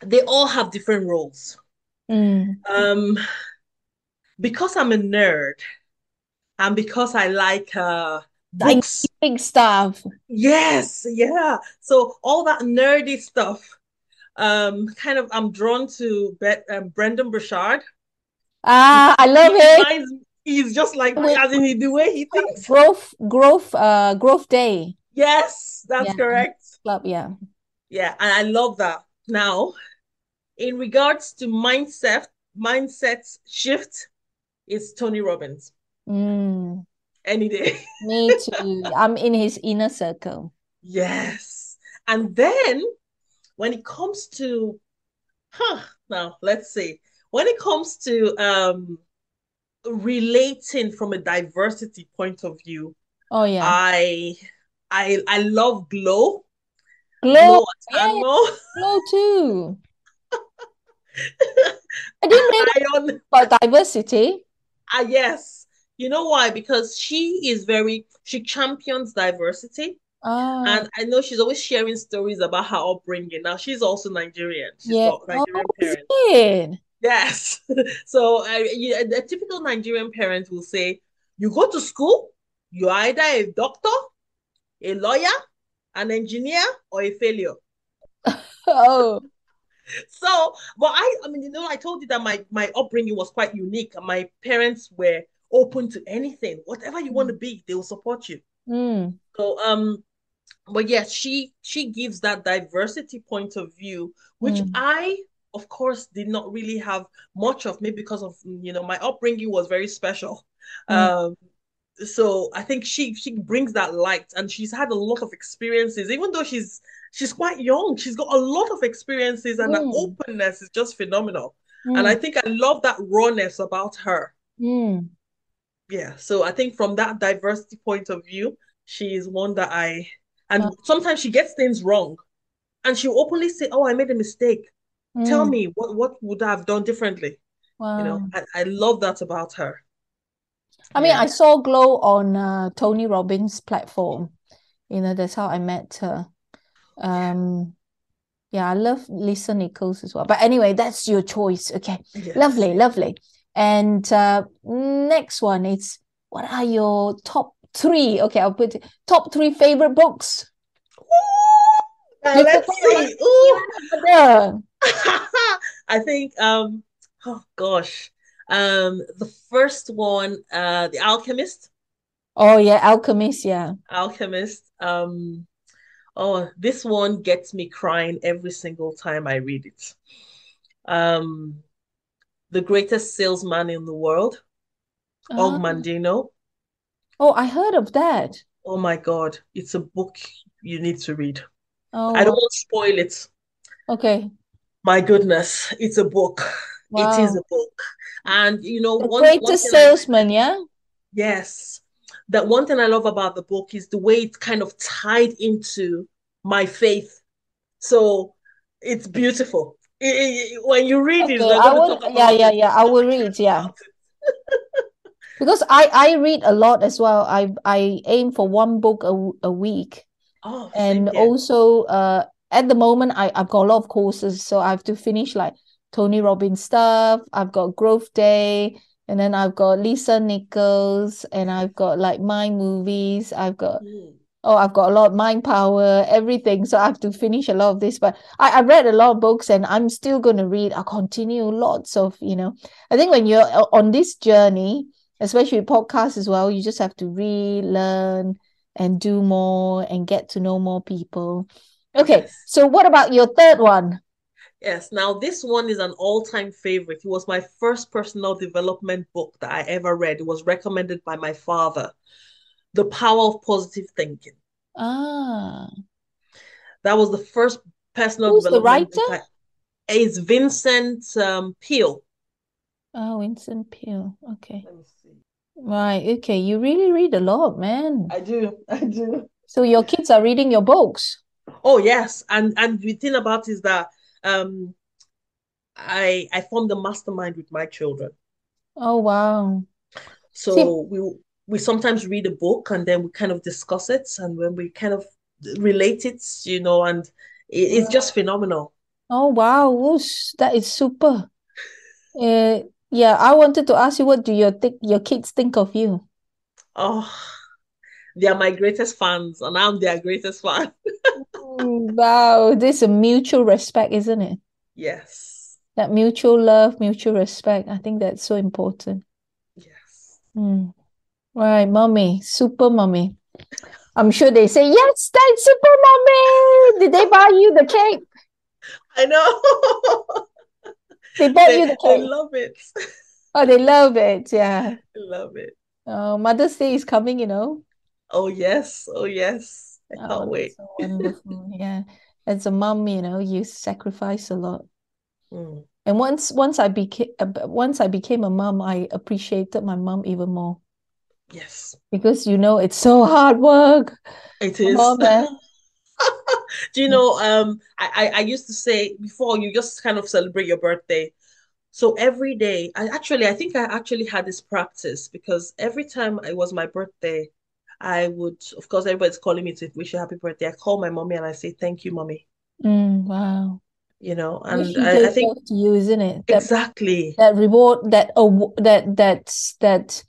they all have different roles. mm, Um, because I'm a nerd and because I like uh like big stuff. Yes, yeah. So all that nerdy stuff, um, kind of I'm drawn to Be um, Brendon Burchard. Ah, I love He it. reminds he's just like me, as in the way he thinks. growth, growth, uh, growth day. Yes, that's Yeah, correct. club. Yeah. Yeah, and I love that. Now, in regards to mindset, mindset shift, it's Tony Robbins Mm, any day. me too. I'm in his inner circle. Yes. And then when it comes to, huh, now let's see. When it comes to um relating from a diversity point of view, Oh yeah, I I I love Glow, glow. Glow Yeah, glow too. I didn't know about diversity. Ah, yes. You know why? Because she is very, she champions diversity. Ah, And I know she's always sharing stories about her upbringing. Now, she's also Nigerian. She's yeah. got Oh, Nigerian is parents. Yes. So uh, you, a typical Nigerian parent will say, you go to school, you're either a doctor a lawyer, an engineer, or a failure. Oh, So, but I, I mean, you know, I told you that my my upbringing was quite unique. My parents were open to anything, whatever you want to be, they will support you. mm, So, um, but yes, she she gives that diversity point of view, which mm, I, of course, did not really have much of, me because of you know my upbringing was very special. mm, Um, so I think she she brings that light, and she's had a lot of experiences, even though she's she's quite young. She's got a lot of experiences, and that mm, openness is just phenomenal. And I mm, think I love that rawness about her. mm. Yeah. So I think from that diversity point of view, she is one that I, and Wow. sometimes she gets things wrong, and she'll openly say, "Oh, I made a mistake. Tell Mm, me what what would I have done differently?" You know. I, I love that about her. I mean, Yeah. I saw Glow on uh, Tony Robbins' platform. You know, that's how I met her. Um, yeah, I love Lisa Nichols as well. But anyway, that's your choice. Okay, Yes. lovely, lovely. And uh, next one is what are your top three? Okay, I'll put top three favorite books. You let's see. I think um oh gosh. Um the first one, uh The Alchemist. Oh yeah, Alchemist. Yeah. Alchemist. Um oh this one gets me crying every single time I read it. Um The Greatest Salesman in the World, Og Ah. Mandino. Oh, I heard of that. Oh my God, it's a book you need to read. Oh, I don't oh. want to spoil it. okay. My goodness, it's a book. It is a book. And you know, The one one greatest I salesman, yeah? Yes. That one thing I love about the book is the way it's kind of tied into my faith. So it's beautiful. I- I- when you read it, Okay, we're I will, yeah, yeah, yeah. I will read, yeah. Because I I read a lot as well. I I aim for one book a, a week. Oh, And here. also uh at the moment I, I've got a lot of courses, so I have to finish like Tony Robbins stuff. I've got Growth Day, and then I've got Lisa Nichols, and I've got like my movies. I've got Mm. oh, I've got a lot of mind power, everything. So I have to finish a lot of this. But I, I read a lot of books and I'm still going to read. I'll continue lots of, you know, I think when you're on this journey, especially podcasts as well, you just have to relearn and do more and get to know more people. Okay, Yes. so what about your third one? Yes. Now, this one is an all-time favorite. It was my first personal development book that I ever read. It was recommended by my father. The Power of Positive Thinking. Ah, That was the first personal who's the development book writer? I, it's Vincent um, Peale. Oh, Winston Peale. Okay. Let me see. Right. Okay. You really read a lot, man. I do. I do. So your kids are reading your books. Oh, yes. And and the thing about is that um I I formed a mastermind with my children. Oh, wow. See, So we we sometimes read a book and then we kind of discuss it and when we kind of relate it, you know, and it, it's just phenomenal. oh, wow. Whoosh, that is super. Uh, yeah, I wanted to ask you, what do your think your kids think of you? Oh, they are my greatest fans and I'm their greatest fan. Wow, this is a mutual respect, isn't it? Yes. That mutual love, mutual respect. I think that's so important. Yes. Mm. Right, mommy, super mommy. I'm sure they say, yes, that's super mommy. Did they buy you the cake? I know. They bought you They the they cake. love it. Oh, they love it. Yeah. Love it. Oh, Mother's Day is coming, you know. Oh yes. Oh yes. I Oh, can't wait. so wonderful. Yeah. As a mom, you know, you sacrifice a lot. Mm. And once once I became once I became a mom, I appreciated my mom even more Yes, because you know it's so hard work. It is. Come is. on, man. Do you know, um, I, I, I used to say before you just kind of celebrate your birthday. So every day, I actually, I think I actually had this practice because every time it was my birthday, I would, of course, everybody's calling me to wish you happy birthday. I call my mommy and I say, thank you, mommy. Mm, wow. You know, and I, I think to you, isn't it? That exactly, that reward, that aw- that that's that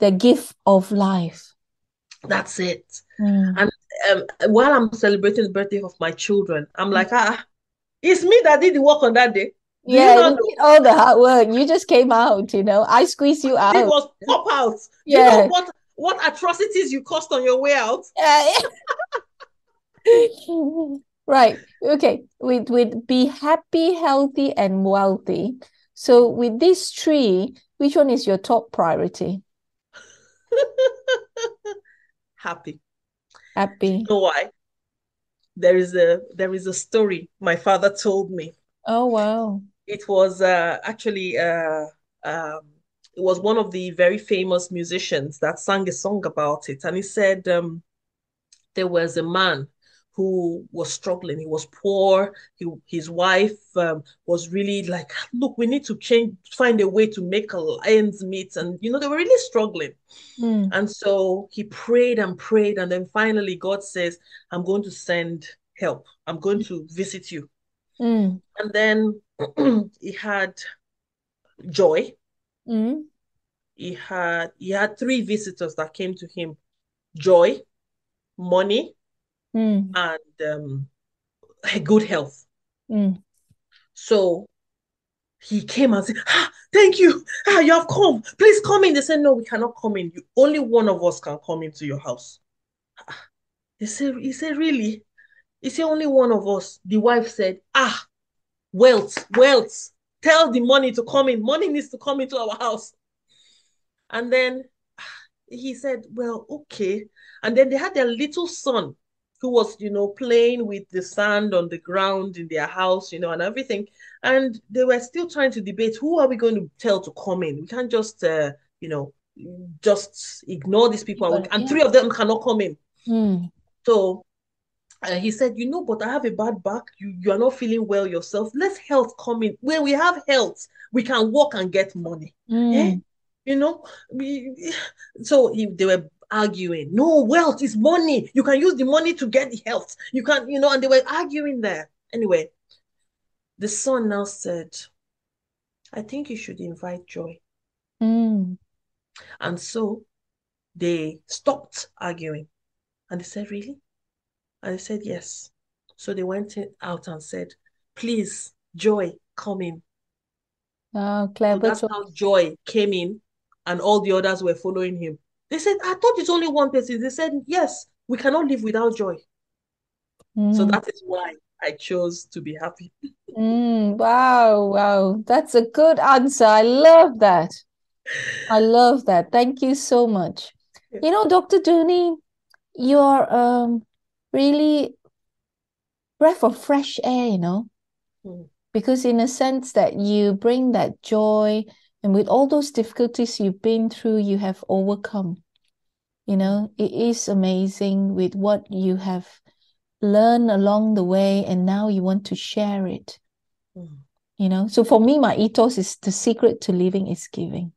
the gift of life. that's it. Mm, And um, while I'm celebrating the birthday of my children, I'm like, ah, it's me that did the work on that day. Do yeah, all the hard work. You just came out, you know. I squeezed you out. It was pop out. Yeah. You know what what atrocities you caused on your way out? Yeah. right. Okay. With with be happy, healthy, and wealthy. So with these three, which one is your top priority? happy. Happy. You know why? There is a there is a story my father told me. Oh wow. It was uh, actually uh, um, it was one of the very famous musicians that sang a song about it, and he said um, there was a man who was struggling. He was poor. He, his wife um, was really like, look, we need to change, find a way to make ends meet. And, you know, they were really struggling. Mm. And so he prayed and prayed. And then finally, God says, I'm going to send help. I'm going to visit you. Mm. And then he had joy. Mm. He had he had three visitors that came to him: joy, money, mm. and um, good health. Mm. So he came and said, ah, thank you. Ah, you have come. Please come in. They said, no, we cannot come in. You, only one of us can come into your house. He said, he said, really? He said, only one of us. The wife said, ah, wealth, wealth. Tell the money to come in. Money needs to come into our house. And then he said, well, okay. And then they had their little son who was, you know, playing with the sand on the ground in their house, you know, and everything. And they were still trying to debate who are we going to tell to come in? We can't just, uh, you know, just ignore these people. But, and yeah. three of them cannot come in. Mm. So uh, he said, you know, but I have a bad back. You, you are not feeling well yourself. Let health come in. When we have health, we can work and get money. Mm. Eh? You know, we, so he, they were arguing. No, wealth is money. You can use the money to get the health. You can, you know, and they were arguing there. Anyway, the son now said, I think you should invite Joy. Mm. And so they stopped arguing. And they said, Really? And they said, Yes. So they went out and said, Please, Joy, come in. Oh, clever. So that's how Joy came in, and all the others were following him. They said, I thought it's only one person. They said, Yes, we cannot live without joy. Mm. So that is why I chose to be happy. mm, wow, wow. That's a good answer. I love that. I love that. Thank you so much. Yeah. You know, Dr. Dunni, you're um, really breath of fresh air, you know, mm. because in a sense that you bring that joy and with all those difficulties you've been through, you have overcome. You know, it is amazing with what you have learned along the way, and now you want to share it. Mm. You know, so for me, my ethos is the secret to living is giving.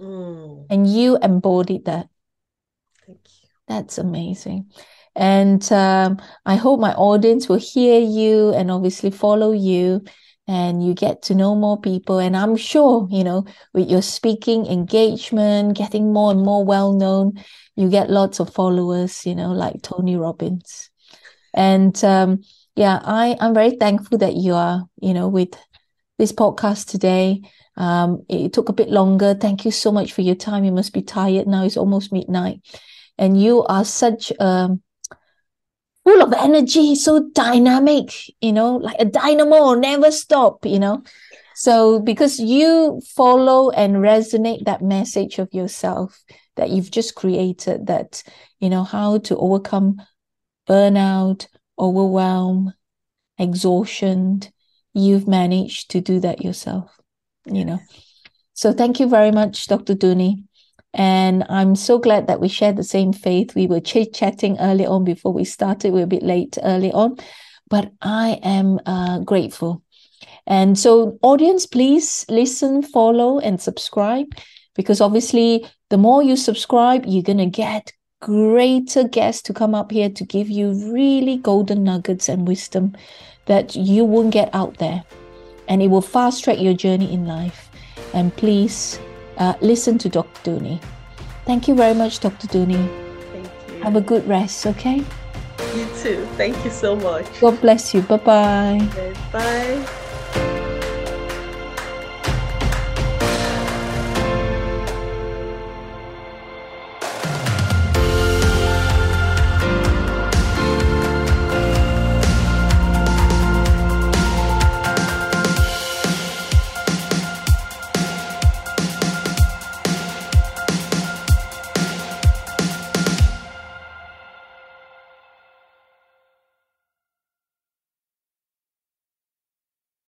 Mm. And you embodied that. Thank you. That's amazing. And um, I hope my audience will hear you and obviously follow you and you get to know more people. And I'm sure, you know, with your speaking engagement, getting more and more well known, you get lots of followers, you know, like Tony Robbins. And um, yeah, I, I'm very thankful that you are, you know, with this podcast today. Um, it took a bit longer. Thank you so much for your time. You must be tired now. It's almost midnight. And you are such um, full of energy, so dynamic, you know, like a dynamo, never stop, you know. So because you follow and resonate that message of yourself that you've just created, that, you know, how to overcome burnout, overwhelm, exhaustion, you've managed to do that yourself, you know. So thank you very much, Dr. Dunni. And I'm so glad that we share the same faith. We were chit chatting early on before we started. We are a bit late early on, but I am uh, grateful. And so, audience, please listen, follow, and subscribe because obviously, the more you subscribe, you're going to get greater guests to come up here to give you really golden nuggets and wisdom that you won't get out there. And it will fast track your journey in life. And please uh, listen to Dr. Dunni. Thank you very much, Dr. Dunni. Thank you. Have a good rest, okay? You too. Thank you so much. God bless you. Bye-bye. Okay, bye.